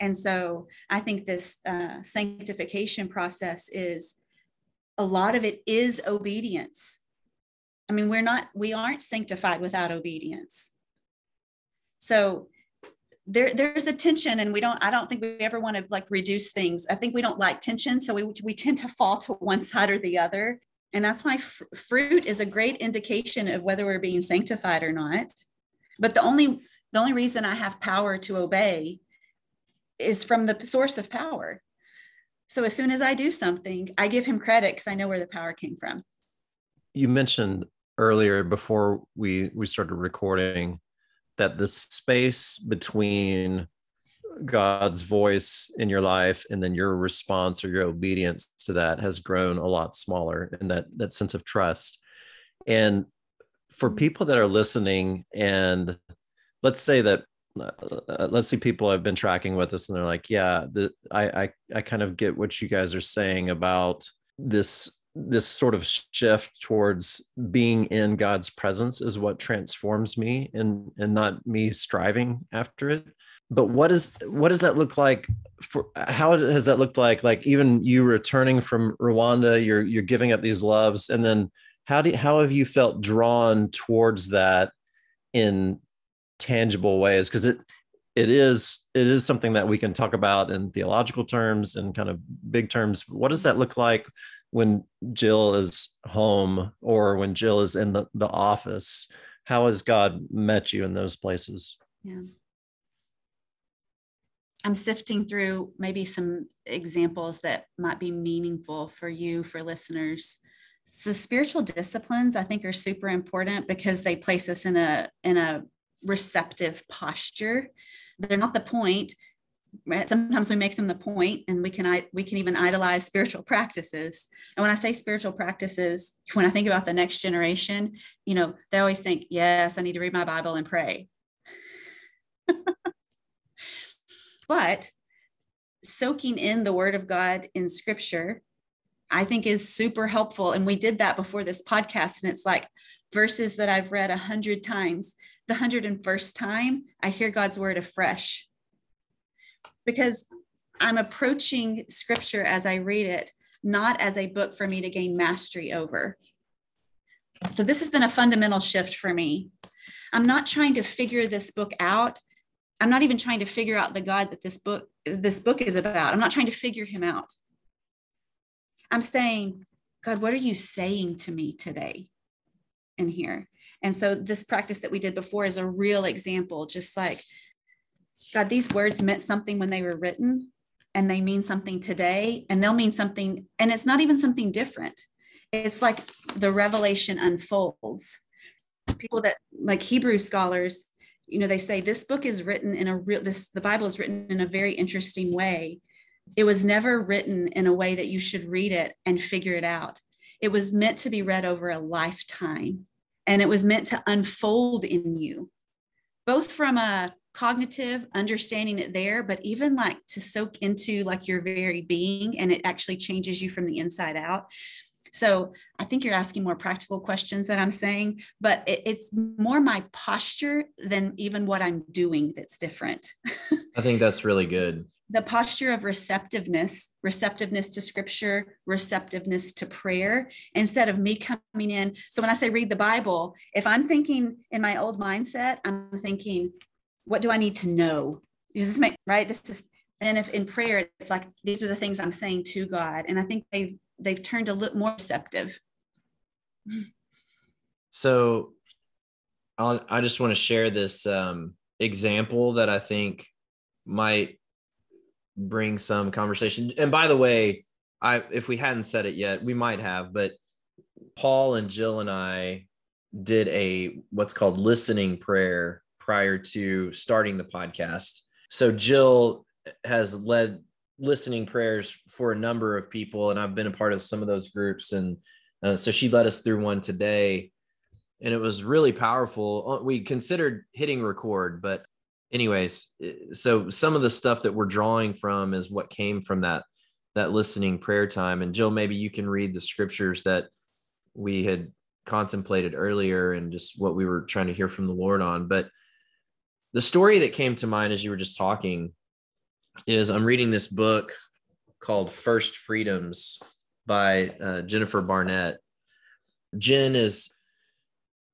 And so I think this uh, sanctification process is a lot of it is obedience I mean, we're not, we aren't sanctified without obedience. So there, there's a tension and we don't, I don't think we ever want to like reduce things. I think we don't like tension. So we, we tend to fall to one side or the other. And that's why fr- fruit is a great indication of whether we're being sanctified or not. But the only, the only reason I have power to obey is from the source of power. So as soon as I do something, I give him credit because I know where the power came from. You mentioned earlier before we we started recording that the space between God's voice in your life and then your response or your obedience to that has grown a lot smaller and that that sense of trust. And for mm-hmm. people that are listening and let's say that uh, let's see people have been tracking with us and they're like, yeah, the, I, I I kind of get what you guys are saying about this this sort of shift towards being in God's presence is what transforms me and and not me striving after it. But what is what does that look like for how has that looked like like even you returning from Rwanda you're you're giving up these loves and then how do how have you felt drawn towards that in tangible ways because it it is it is something that we can talk about in theological terms and kind of big terms what does that look like when Jill is home or when Jill is in the, the office? How has God met you in those places? Yeah. I'm sifting through maybe some examples that might be meaningful for you, for listeners. So spiritual disciplines, I think, are super important because they place us in a in a receptive posture. They're not the point, right? sometimes we make them the point and we can we can even idolize spiritual practices. And when i say spiritual practices when i think about the next generation you know they always think yes i need to read my bible and pray. But soaking in the word of god in scripture i think is super helpful. And we did that before this podcast and it's like verses that i've read a hundred times. The hundred and first time i hear god's word afresh because I'm approaching scripture as I read it, not as a book for me to gain mastery over. So this has been a fundamental shift for me. I'm not trying to figure this book out. I'm not even trying to figure out the God that this book this book is about. I'm not trying to figure him out. I'm saying, God, what are you saying to me today in here? And so this practice that we did before is a real example, just like God, these words meant something when they were written and they mean something today and they'll mean something and it's not even something different. It's like the revelation unfolds. People that like Hebrew scholars, you know, they say this book is written in a real this the Bible is written in a very interesting way. It was never written in a way that you should read it and figure it out. It was meant to be read over a lifetime and it was meant to unfold in you both from a cognitive understanding it there but even like to soak into like your very being and it actually changes you from the inside out. So i think you're asking more practical questions that i'm saying but it, it's more my posture than even what i'm doing that's different. I think that's really good. The posture of receptiveness receptiveness to scripture receptiveness to prayer instead of me coming in. So when i say read the bible if i'm thinking in my old mindset i'm thinking what do I need to know? Does this make right? This is and if in prayer it's like these are the things I'm saying to God. And I think they've they've turned a little more receptive. So I'll, I just want to share this um, example that I think might bring some conversation. And by the way, I if we hadn't said it yet, we might have, but Paul and Jill and I did a what's called listening prayer prior to starting the podcast. So Jill has led listening prayers for a number of people, and I've been a part of some of those groups. And uh, so she led us through one today, and it was really powerful. Uh, we considered hitting record, but anyways, so some of the stuff that we're drawing from is what came from that that listening prayer time. And Jill, maybe you can read the scriptures that we had contemplated earlier and just what we were trying to hear from the Lord on. But the story that came to mind as you were just talking is I'm reading this book called First Freedoms by uh, Jennifer Barnett. Jen is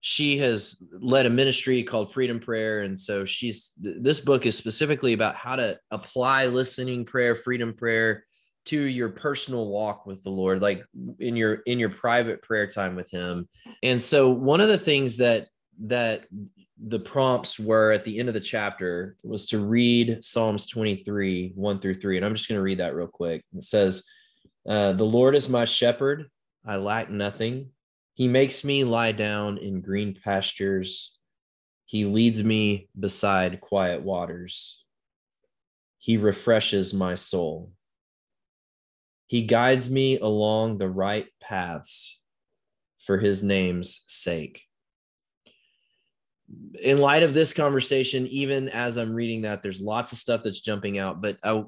she has led a ministry called Freedom Prayer and so she's this book is specifically about how to apply listening prayer, freedom prayer to your personal walk with the Lord like in your in your private prayer time with him. And so one of the things that that the prompts were at the end of the chapter was to read Psalms 23, 1 through 3. And I'm just going to read that real quick. It says, uh, The Lord is my shepherd, I lack nothing. He makes me lie down in green pastures. He leads me beside quiet waters. He refreshes my soul. He guides me along the right paths for his name's sake in light of this conversation, even as I'm reading that, there's lots of stuff that's jumping out. But I,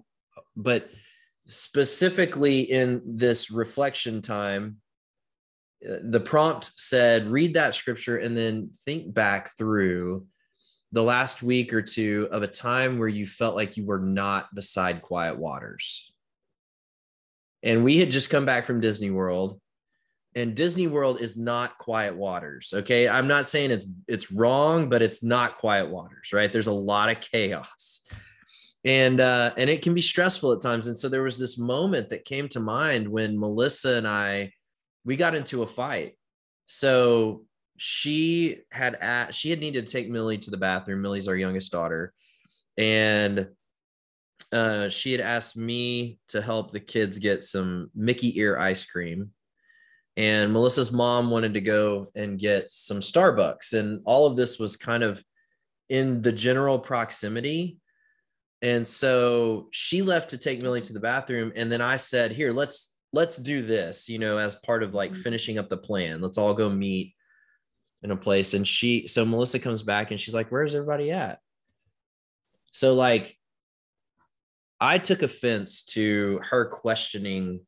but specifically in this reflection time, uh, the prompt said, read that scripture and then think back through the last week or two of a time where you felt like you were not beside quiet waters. And we had just come back from Disney World and Disney World is not quiet waters. Okay. I'm not saying it's it's wrong, but it's not quiet waters, right? There's a lot of chaos. And uh, and it can be stressful at times. And so there was this moment that came to mind when Melissa and I we got into a fight. So she had at, she had needed to take Millie to the bathroom. Millie's our youngest daughter. And uh, she had asked me to help the kids get some Mickey ear ice cream and Melissa's mom wanted to go and get some Starbucks. And all of this was kind of in the general proximity. And so she left to take Millie to the bathroom. And then I said, Here, let's let's do this, you know, as part of like mm-hmm. finishing up the plan. Let's all go meet in a place. And she so Melissa comes back and she's like, Where's everybody at? So like I took offense to her questioning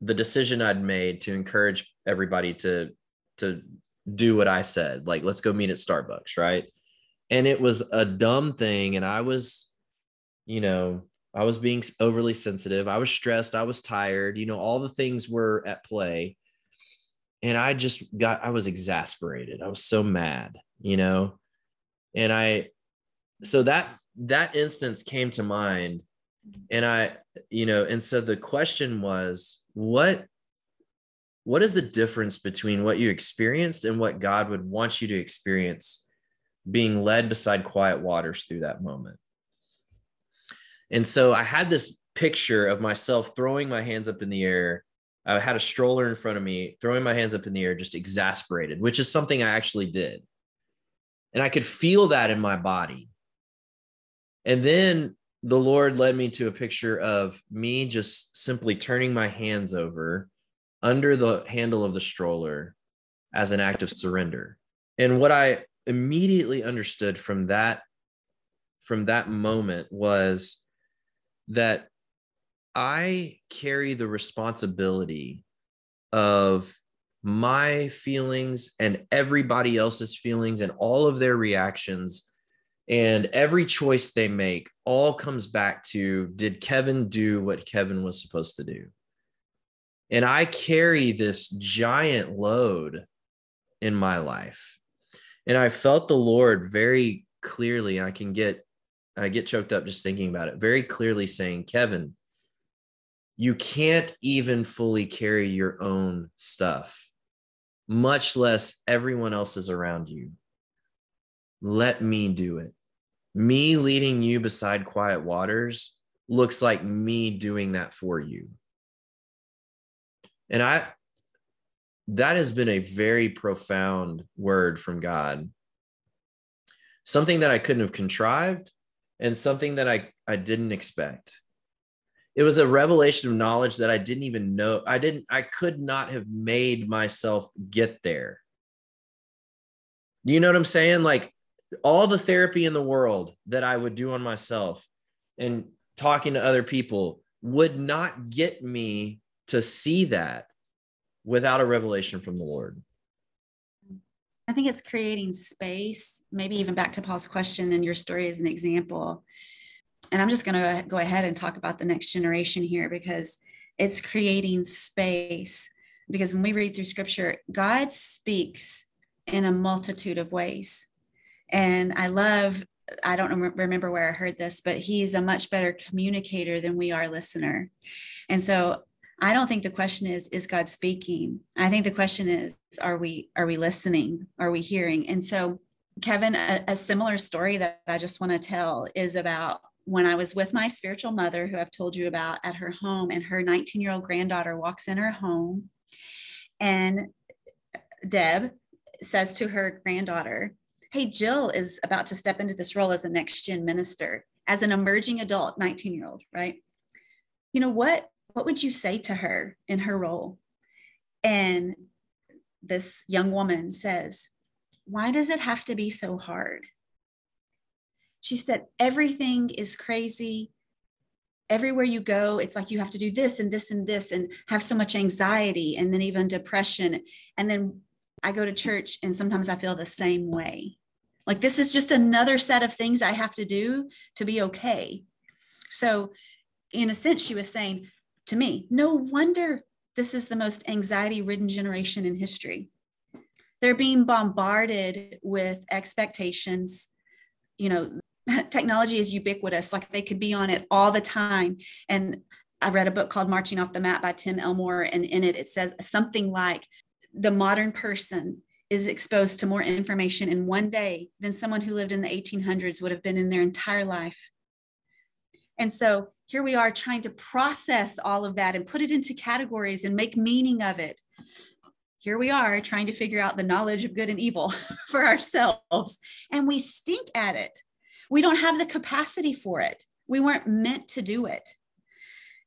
the decision I'd made to encourage everybody to to do what I said, like let's go meet at Starbucks, right? And it was a dumb thing, and I was, you know, I was being overly sensitive. I was stressed. I was tired. You know, all the things were at play, and I just got. I was exasperated. I was so mad, you know, and I, so that that instance came to mind, and I, you know, and so the question was what what is the difference between what you experienced and what God would want you to experience being led beside quiet waters through that moment? And so I had this picture of myself throwing my hands up in the air. I had a stroller in front of me, throwing my hands up in the air, just exasperated, which is something I actually did. And I could feel that in my body. And then the Lord led me to a picture of me just simply turning my hands over under the handle of the stroller as an act of surrender. And what I immediately understood from that from that moment was that I carry the responsibility of my feelings and everybody else's feelings and all of their reactions and every choice they make all comes back to did Kevin do what Kevin was supposed to do? And I carry this giant load in my life. And I felt the Lord very clearly. I can get I get choked up just thinking about it. Very clearly saying, Kevin, you can't even fully carry your own stuff, much less everyone else's around you. Let me do it. Me leading you beside quiet waters looks like me doing that for you. And I, that has been a very profound word from God. Something that I couldn't have contrived and something that I, I didn't expect. It was a revelation of knowledge that I didn't even know. I didn't, I could not have made myself get there. You know what I'm saying? Like all the therapy in the world that I would do on myself and talking to other people would not get me to see that without a revelation from the Lord. I think it's creating space, maybe even back to Paul's question and your story as an example. And I'm just going to go ahead and talk about the next generation here because it's creating space. Because when we read through scripture, God speaks in a multitude of ways. And I love, I don't remember where I heard this, but he's a much better communicator than we are listener. And so I don't think the question is is God speaking? I think the question is are we are we listening? Are we hearing? And so Kevin a, a similar story that I just want to tell is about when I was with my spiritual mother who I've told you about at her home and her 19-year-old granddaughter walks in her home and Deb says to her granddaughter, "Hey, Jill is about to step into this role as a next gen minister as an emerging adult 19-year-old, right? You know what what would you say to her in her role? And this young woman says, Why does it have to be so hard? She said, Everything is crazy. Everywhere you go, it's like you have to do this and this and this and have so much anxiety and then even depression. And then I go to church and sometimes I feel the same way. Like this is just another set of things I have to do to be okay. So, in a sense, she was saying, to me. No wonder this is the most anxiety ridden generation in history. They're being bombarded with expectations. You know, technology is ubiquitous, like they could be on it all the time. And I read a book called Marching Off the Map by Tim Elmore, and in it, it says something like the modern person is exposed to more information in one day than someone who lived in the 1800s would have been in their entire life. And so here we are trying to process all of that and put it into categories and make meaning of it. Here we are trying to figure out the knowledge of good and evil for ourselves, and we stink at it. We don't have the capacity for it. We weren't meant to do it.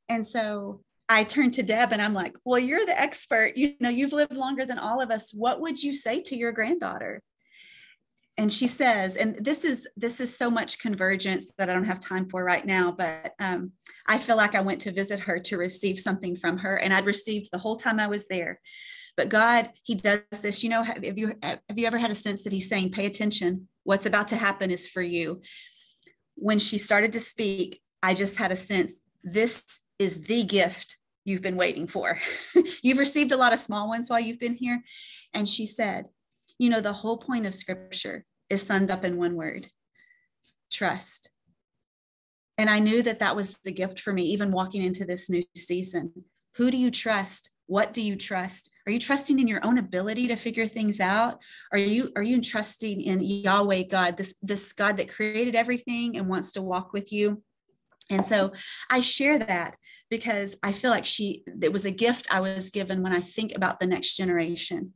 And so I turned to Deb and I'm like, Well, you're the expert. You know, you've lived longer than all of us. What would you say to your granddaughter? and she says and this is this is so much convergence that i don't have time for right now but um, i feel like i went to visit her to receive something from her and i'd received the whole time i was there but god he does this you know have you have you ever had a sense that he's saying pay attention what's about to happen is for you when she started to speak i just had a sense this is the gift you've been waiting for you've received a lot of small ones while you've been here and she said you know the whole point of scripture is summed up in one word trust. And I knew that that was the gift for me, even walking into this new season. Who do you trust? What do you trust? Are you trusting in your own ability to figure things out? Are you are you trusting in Yahweh God, this this God that created everything and wants to walk with you? And so I share that because I feel like she it was a gift I was given when I think about the next generation.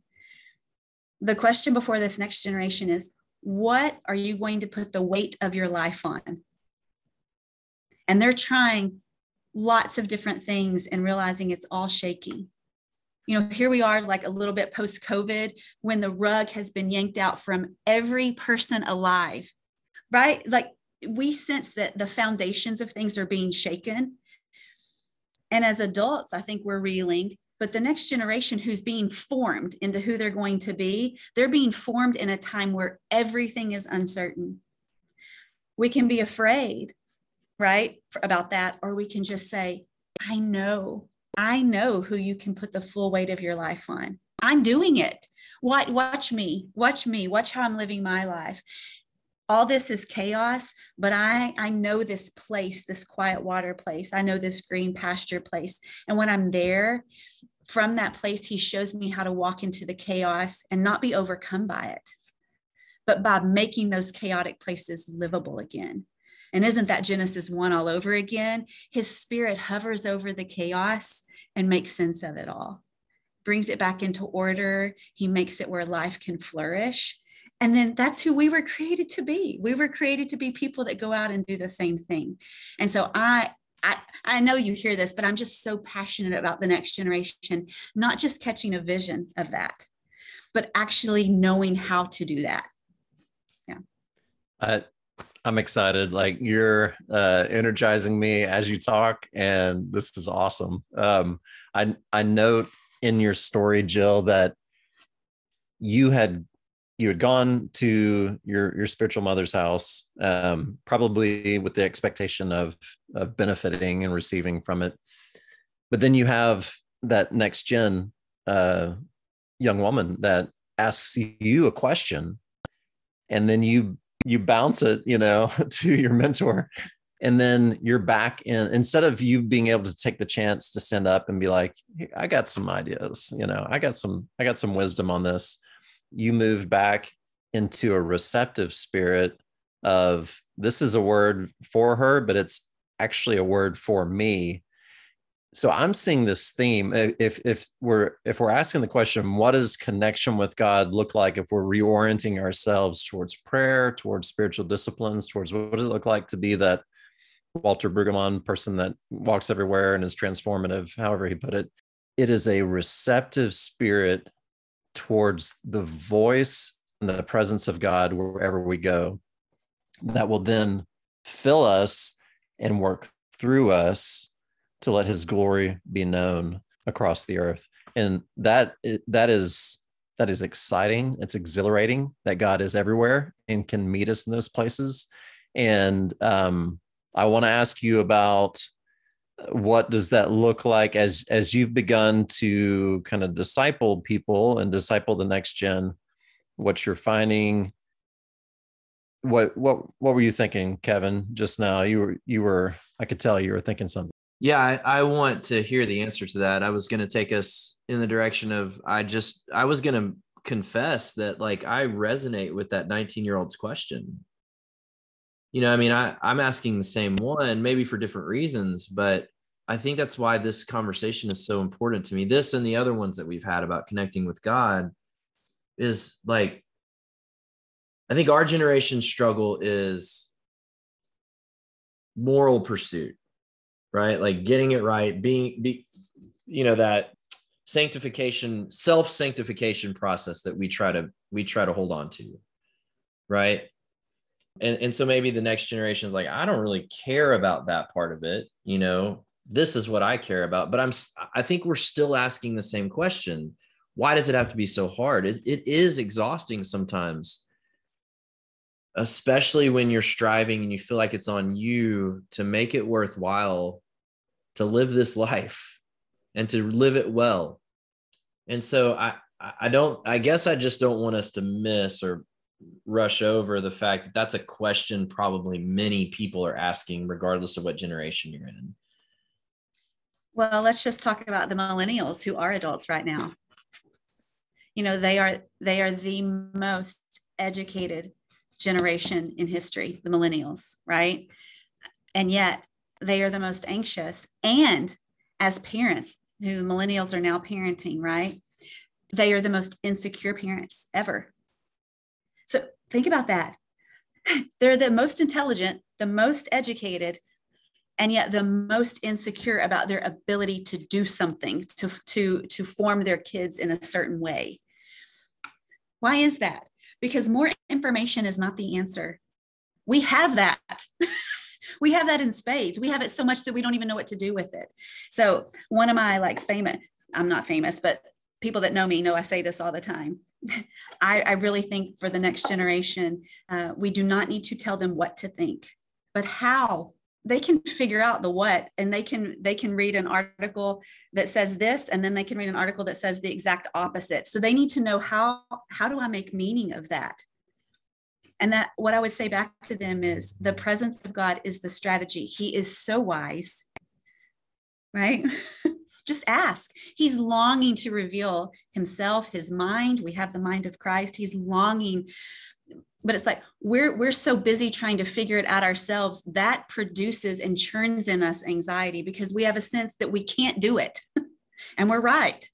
The question before this next generation is what are you going to put the weight of your life on? And they're trying lots of different things and realizing it's all shaky. You know, here we are, like a little bit post COVID, when the rug has been yanked out from every person alive, right? Like we sense that the foundations of things are being shaken. And as adults, I think we're reeling but the next generation who's being formed into who they're going to be, they're being formed in a time where everything is uncertain. We can be afraid, right, about that, or we can just say, I know, I know who you can put the full weight of your life on. I'm doing it. Watch, watch me, watch me, watch how I'm living my life. All this is chaos but i i know this place this quiet water place. I know this green pasture place. And when i'm there from that place he shows me how to walk into the chaos and not be overcome by it but by making those chaotic places livable again. And isn't that genesis 1 all over again? His spirit hovers over the chaos and makes sense of it all. Brings it back into order. He makes it where life can flourish and then that's who we were created to be. We were created to be people that go out and do the same thing. And so I I, I know you hear this, but I'm just so passionate about the next generation, not just catching a vision of that, but actually knowing how to do that. Yeah. I, I'm excited. Like you're uh, energizing me as you talk, and this is awesome. Um, I I note in your story, Jill, that you had you had gone to your your spiritual mother's house, um, probably with the expectation of of benefiting and receiving from it, but then you have that next gen uh, young woman that asks you a question, and then you you bounce it, you know, to your mentor, and then you're back in instead of you being able to take the chance to stand up and be like, I got some ideas, you know, I got some I got some wisdom on this you moved back into a receptive spirit of this is a word for her, but it's actually a word for me. So I'm seeing this theme. Uh, if if we're if we're asking the question, what does connection with God look like if we're reorienting ourselves towards prayer, towards spiritual disciplines, towards what does it look like to be that Walter Brueggemann person that walks everywhere and is transformative, however he put it. It is a receptive spirit towards the voice and the presence of God wherever we go that will then fill us and work through us to let his glory be known across the earth. And that that is that is exciting. It's exhilarating that god is everywhere and can meet us in those places. And um, i want to ask you about what does that look like as as you've begun to kind of disciple people and disciple the next gen? What you're finding? What what what were you thinking kevin just now? You were you were i could tell you were thinking something. Yeah i, I want to hear the answer to that. I was going to take us in the direction of i just i was going to confess that like i resonate with that 19 year old's question you know, I mean, I, I'm asking the same one, maybe for different reasons, but I think that's why this conversation is so important to me. This and the other ones that we've had about connecting with God is like, I think our generation's struggle is moral pursuit, right? Like getting it right, being, be, you know, that sanctification, self sanctification process that we try to, we try to hold on to, right? And and so maybe the next generation is like i don't really care about that part of it you know? This is what i care about. But i'm i think we're still asking the same question. Why does it have to be so hard? It, it is exhausting sometimes especially when you're striving and you feel like it's on you to make it worthwhile to live this life and to live it well. And so i i don't i guess i just don't want us to miss or rush over the fact that that's a question probably many people are asking, regardless of what generation you're in. Well, let's just talk about the millennials who are adults right now. You know, they are they are the most educated generation in history, the millennials, right? And yet they are the most anxious. And as parents, who millennials are now parenting, right? They are the most insecure parents ever so think about that. They're the most intelligent, the most educated, and yet the most insecure about their ability to do something, to, to, to form their kids in a certain way. Why is that? Because more information is not the answer. We have that. we have that in spades. We have it so much that we don't even know what to do with it. So one of my like famous, I'm not famous, but people that know me know I say this all the time. I, I really think for the next generation, uh, we do not need to tell them what to think, but how they can figure out the what and they can they can read an article that says this and then they can read an article that says the exact opposite so they need to know how how do i make meaning of that And that what I would say back to them is the presence of God is the strategy. He is so wise, right? Just ask. He's longing to reveal himself, his mind. We have the mind of Christ. He's longing but it's like we're we're so busy trying to figure it out ourselves that produces and churns in us anxiety because we have a sense that we can't do it and we're right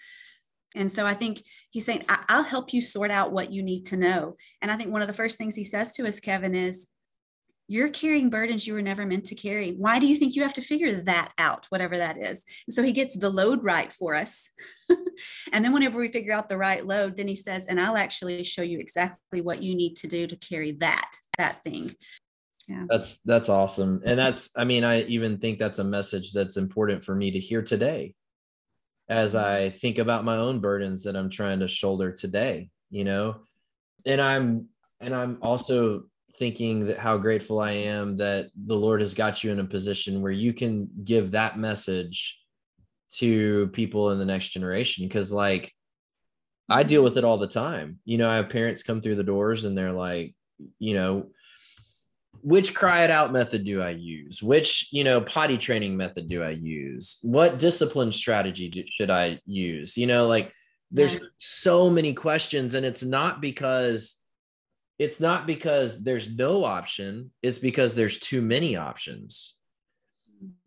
and so i think he's saying i'll help you sort out what you need to know and i think one of the first things he says to us kevin is you're carrying burdens you were never meant to carry. Why do you think you have to figure that out, whatever that is? And so he gets the load right for us. and then whenever we figure out the right load, then he says, and I'll actually show you exactly what you need to do to carry that, that thing. Yeah. That's that's awesome. And that's I mean, I even think that's a message that's important for me to hear today as mm-hmm. I think about my own burdens that I'm trying to shoulder today, you know. And I'm and I'm also thinking that how grateful I am that the Lord has got you in a position where you can give that message to people in the next generation. Cause like I mm-hmm. deal with it all the time. You know, I have parents come through the doors and they're like, you know, which cry it out method do I use? Which, you know, potty training method do I use? What discipline strategy do, should I use? You know, like there's so many questions and it's not because it's not because there's no option it's because there's too many options.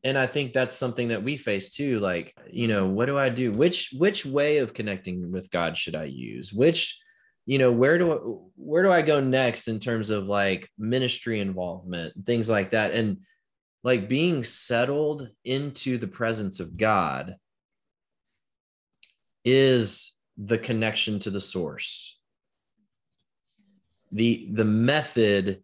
And i think that's something that we face too like you know what do i do? Which which way of connecting with god should i use? Which you know where do I, where do i go next in terms of like ministry involvement things like that? And like being settled into the presence of god is the connection to the source the the method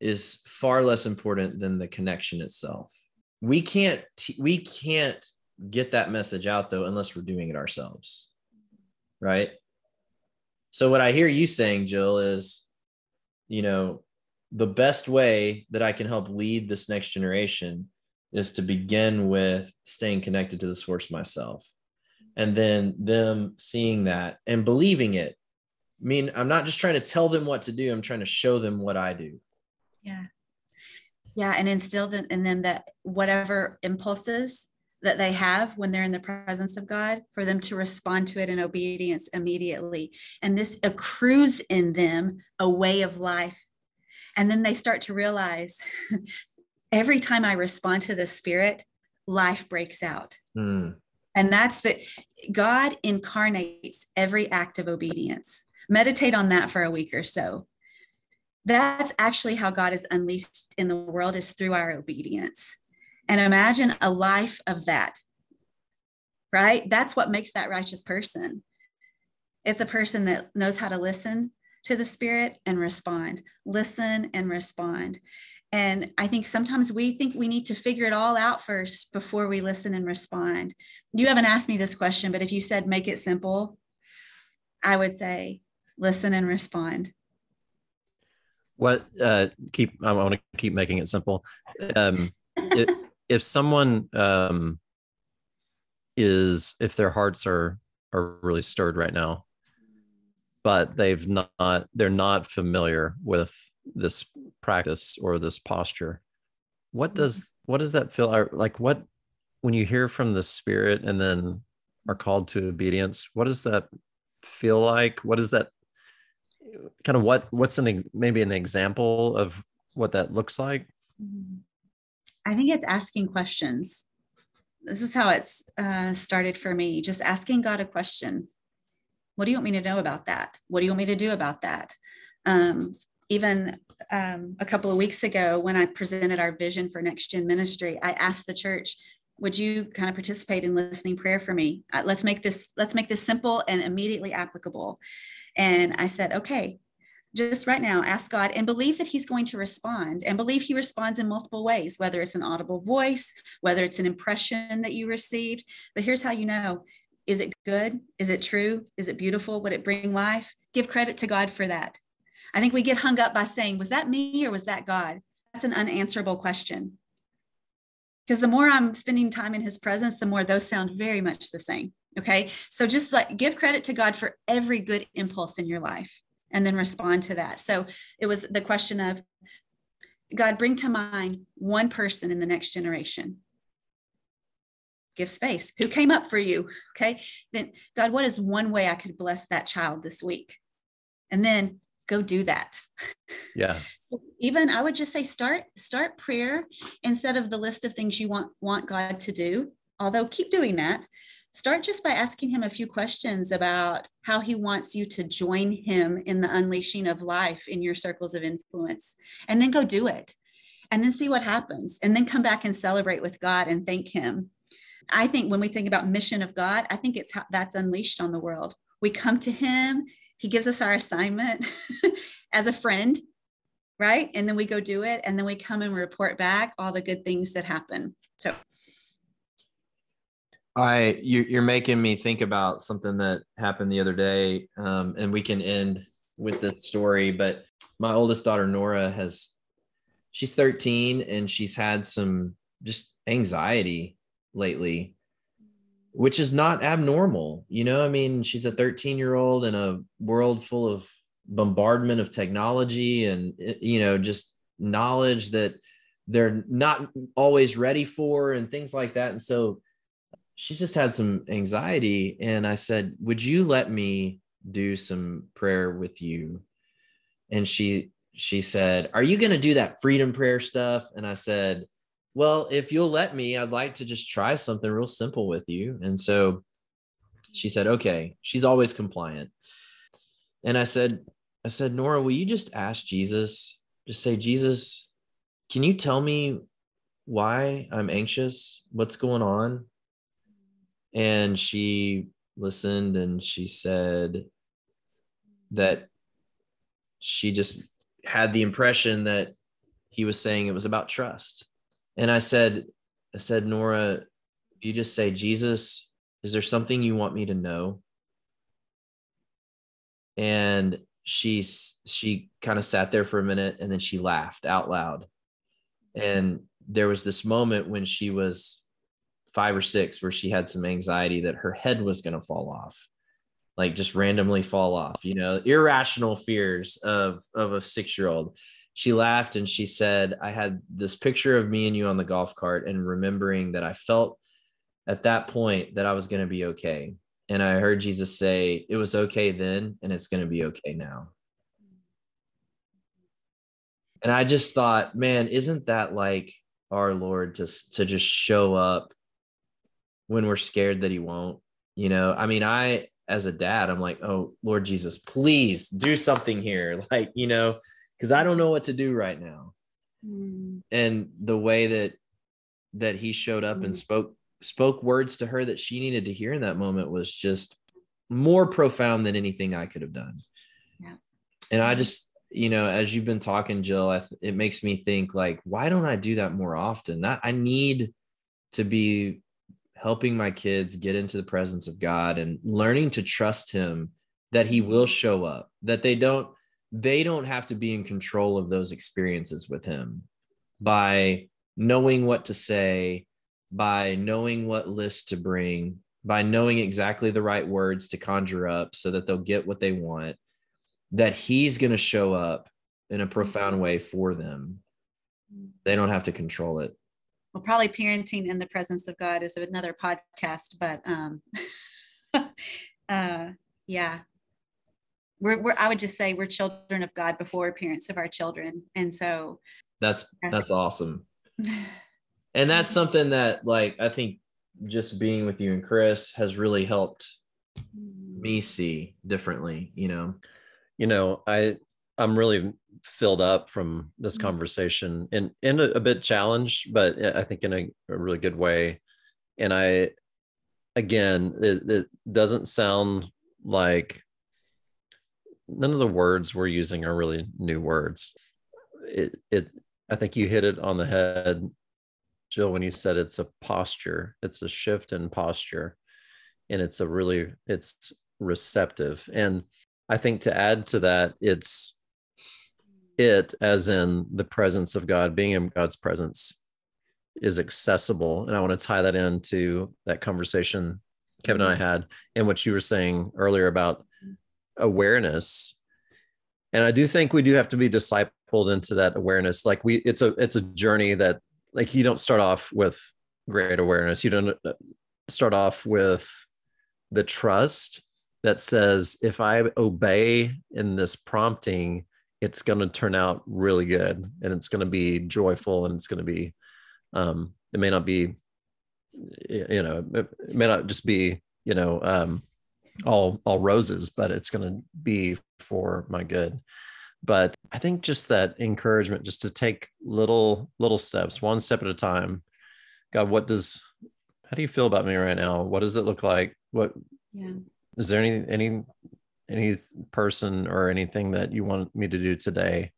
is far less important than the connection itself. We can't we can't get that message out though unless we're doing it ourselves right? So what i hear you saying jill is you know the best way that i can help lead this next generation is to begin with staying connected to the source myself and then them seeing that and believing it mean, I'm not just trying to tell them what to do, I'm trying to show them what I do. Yeah. Yeah. And instill in them that whatever impulses that they have when they're in the presence of God, for them to respond to it in obedience immediately. And this accrues in them a way of life. And then they start to realize every time I respond to the Spirit, life breaks out. Mm. And that's that God incarnates every act of obedience meditate on that for a week or so. That's actually how god is unleashed in the world is through our obedience. And imagine a life of that right? That's what makes that righteous person. It's a person that knows how to listen to the spirit and respond listen and respond. And i think sometimes we think we need to figure it all out first before we listen and respond. You haven't asked me this question but if you said make it simple i would say listen and respond. What uh keep i want to keep making it simple. Um if, if someone um is if their hearts are are really stirred right now but they've not they're not familiar with this practice or this posture what does what does that feel like what when you hear from the spirit and then are called to obedience what does that feel like? What does that kind of what what's an maybe an example of what that looks like? I think it's asking questions. This is how it's uh, started for me just asking god a question. What do you want me to know about that? What do you want me to do about that? Um, even um, a couple of weeks ago when i presented our vision for next gen ministry i asked the church would you kind of participate in listening prayer for me? Uh, let's make this let's make this simple and immediately applicable and I said, okay, just right now, ask God and believe that He's going to respond and believe He responds in multiple ways, whether it's an audible voice, whether it's an impression that you received. But here's how you know is it good? Is it true? Is it beautiful? Would it bring life? Give credit to God for that. I think we get hung up by saying, was that me or was that God? That's an unanswerable question. Because the more I'm spending time in His presence, the more those sound very much the same. Okay. So just like give credit to God for every good impulse in your life. and then respond to that. So it was the question of God, bring to mind one person in the next generation. Give space. Who came up for you? Okay. Then, God, what is one way I could bless that child this week? And then go do that. Yeah. Even I would just say start start prayer instead of the list of things you want want God to do. Although keep doing that, start just by asking him a few questions about how he wants you to join him in the unleashing of life in your circles of influence and then go do it and then see what happens and then come back and celebrate with god and thank him. I think when we think about mission of god i think it's how that's unleashed on the world. We come to him he gives us our assignment as a friend right? And then we go do it and then we come and report back all the good things that happen. So I you, you're making me think about something that happened the other day, um, and we can end with the story. But my oldest daughter Nora has, she's 13, and she's had some just anxiety lately, which is not abnormal. You know, I mean, she's a 13 year old in a world full of bombardment of technology and you know just knowledge that they're not always ready for and things like that, and so she's just had some anxiety and i said would you let me do some prayer with you? And she she said are you going to do that freedom prayer stuff? And i said well if you'll let me i'd like to just try something real simple with you. And so she said okay. She's always compliant. And i said i said nora will you just ask jesus just say jesus can you tell me why i'm anxious? What's going on and she listened and she said that she just had the impression that he was saying it was about trust. And i said i said nora you just say jesus is there something you want me to know? And she she kind of sat there for a minute and then she laughed out loud. And there was this moment when she was five or six where she had some anxiety that her head was going to fall off like just randomly fall off you know irrational fears of of a six year old she laughed and she said i had this picture of me and you on the golf cart and remembering that i felt at that point that i was going to be okay. And i heard jesus say it was okay then and it's going to be okay now and i just thought man isn't that like our lord to to just show up when we're scared that he won't. You know, I mean, I as a dad, I'm like, oh Lord Jesus, please do something here. Like, you know, because I don't know what to do right now. Mm. And the way that that he showed up mm. and spoke spoke words to her that she needed to hear in that moment was just more profound than anything I could have done. Yeah. And I just, you know, as you've been talking, Jill, I, it makes me think like, why don't I do that more often? That I need to be helping my kids get into the presence of God and learning to trust him that he will show up that they don't they don't have to be in control of those experiences with him by knowing what to say by knowing what list to bring by knowing exactly the right words to conjure up so that they'll get what they want that he's going to show up in a profound way for them. They don't have to control it well, probably parenting in the presence of God is another podcast, but um, uh, yeah, we're, we're, I would just say we're children of God before parents of our children. And so that's, that's awesome. and that's something that like, I think just being with you and Chris has really helped me see differently, you know? You know, I, I'm really filled up from this mm-hmm. conversation and and a, a, bit challenged, but I think in a, a really good way. And I, again, it, it doesn't sound like none of the words we're using are really new words. It, it, I think you hit it on the head, Jill, when you said it's a posture. It's a shift in posture, and it's a really it's receptive. And I think to add to that, it's it as in the presence of God, being in God's presence is accessible. And I want to tie that into that conversation Kevin and I mm-hmm. had and what you were saying earlier about awareness. and I do think we do have to be discipled into that awareness. Like we, it's a it's a journey that like you don't start off with great awareness. You don't uh, start off with the trust that says if I obey in this prompting, it's going to turn out really good and it's going to be joyful and it's going to be um it may not be you know it may not just be you know um all all roses but it's going to be for my good. But i think just that encouragement just to take little little steps one step at a time. God what does how do you feel about me right now? What does it look like? What yeah. is there any any any person or anything that you want me to do today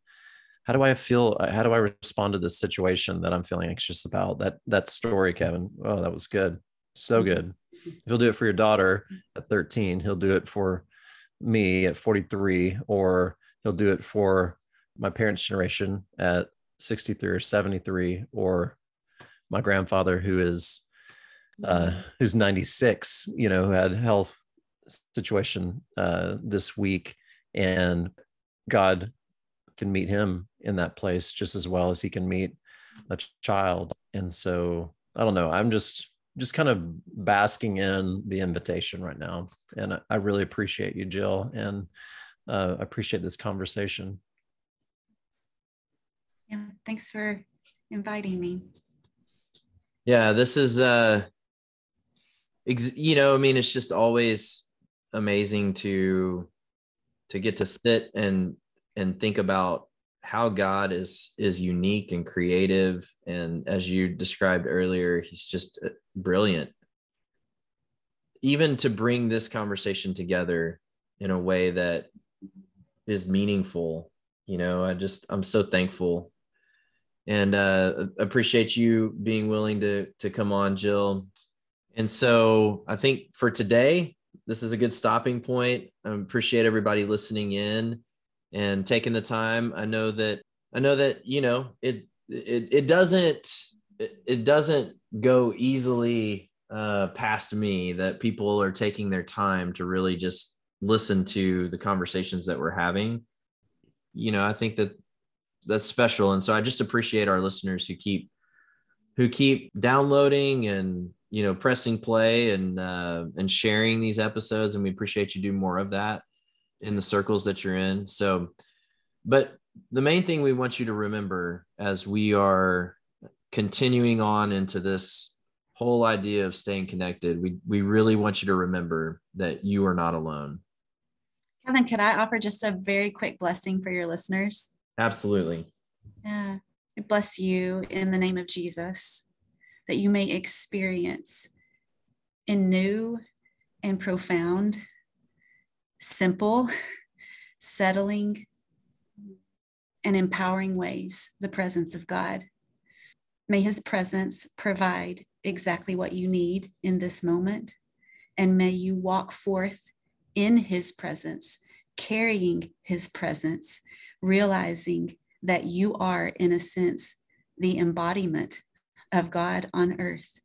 how do i feel how do i respond to this situation that i'm feeling anxious about? That that story kevin oh that was good. So good. He'll do it for your daughter at 13 he'll do it for me at 43 or he'll do it for my parents generation at 63 or 73 or my grandfather who is uh, who's 96 you know who had health situation uh, this week, and God can meet him in that place just as well as he can meet a child. And so I don't know. I'm just just kind of basking in the invitation right now, and I, really appreciate you, Jill, and uh, appreciate this conversation. Yeah, thanks for inviting me. Yeah, this is uh, ex- you know, I mean, it's just always amazing to to get to sit and and think about how God is is unique and creative. And as you described earlier he's just uh, brilliant. Even to bring this conversation together in a way that is meaningful you know I just I'm so thankful. And uh appreciate you being willing to to come on Jill. And so I think for today this is a good stopping point. I appreciate everybody listening in and taking the time. I know that I know that you know it it it doesn't it, it doesn't go easily uh, past me that people are taking their time to really just listen to the conversations that we're having. You know, I think that that's special, and so I just appreciate our listeners who keep who keep downloading and you know pressing play and uh, and sharing these episodes and we appreciate you do more of that in the circles that you're in. So but the main thing we want you to remember as we are continuing on into this whole idea of staying connected we we really want you to remember that you are not alone. Kevin could i offer just a very quick blessing for your listeners? Absolutely. Yeah I bless you in the name of jesus that you may experience in new and profound, simple, settling, and empowering ways the presence of God. May His presence provide exactly what you need in this moment, and may you walk forth in His presence, carrying His presence, realizing that you are, in a sense, the embodiment of God on earth.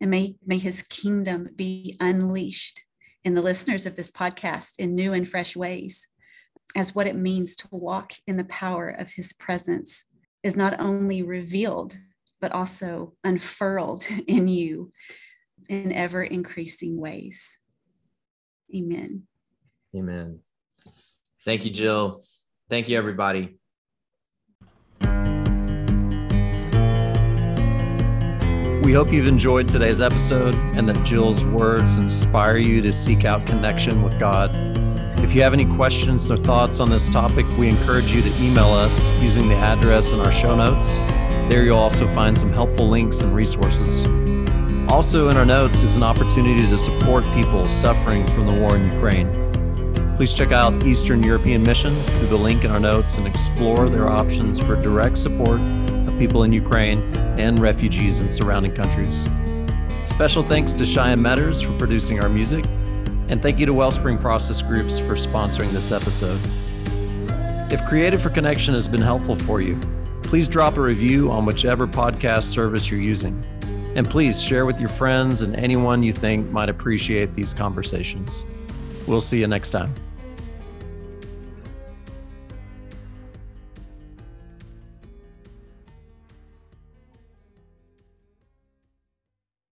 And may, may his kingdom be unleashed in the listeners of this podcast in new and fresh ways, as what it means to walk in the power of his presence is not only revealed, but also unfurled in you in ever increasing ways. Amen. Amen. Thank you, Jill. Thank you, everybody. We hope you've enjoyed today's episode and that Jill's words inspire you to seek out connection with God. If you have any questions or thoughts on this topic, we encourage you to email us using the address in our show notes. There you'll also find some helpful links and resources. Also, in our notes is an opportunity to support people suffering from the war in Ukraine. Please check out Eastern European Missions through the link in our notes and explore their options for direct support people in Ukraine and refugees in surrounding countries. Special thanks to Cheyenne Metters for producing our music, and thank you to Wellspring Process Groups for sponsoring this episode. If Created for Connection has been helpful for you, please drop a review on whichever podcast service you're using. And please share with your friends and anyone you think might appreciate these conversations. We'll see you next time.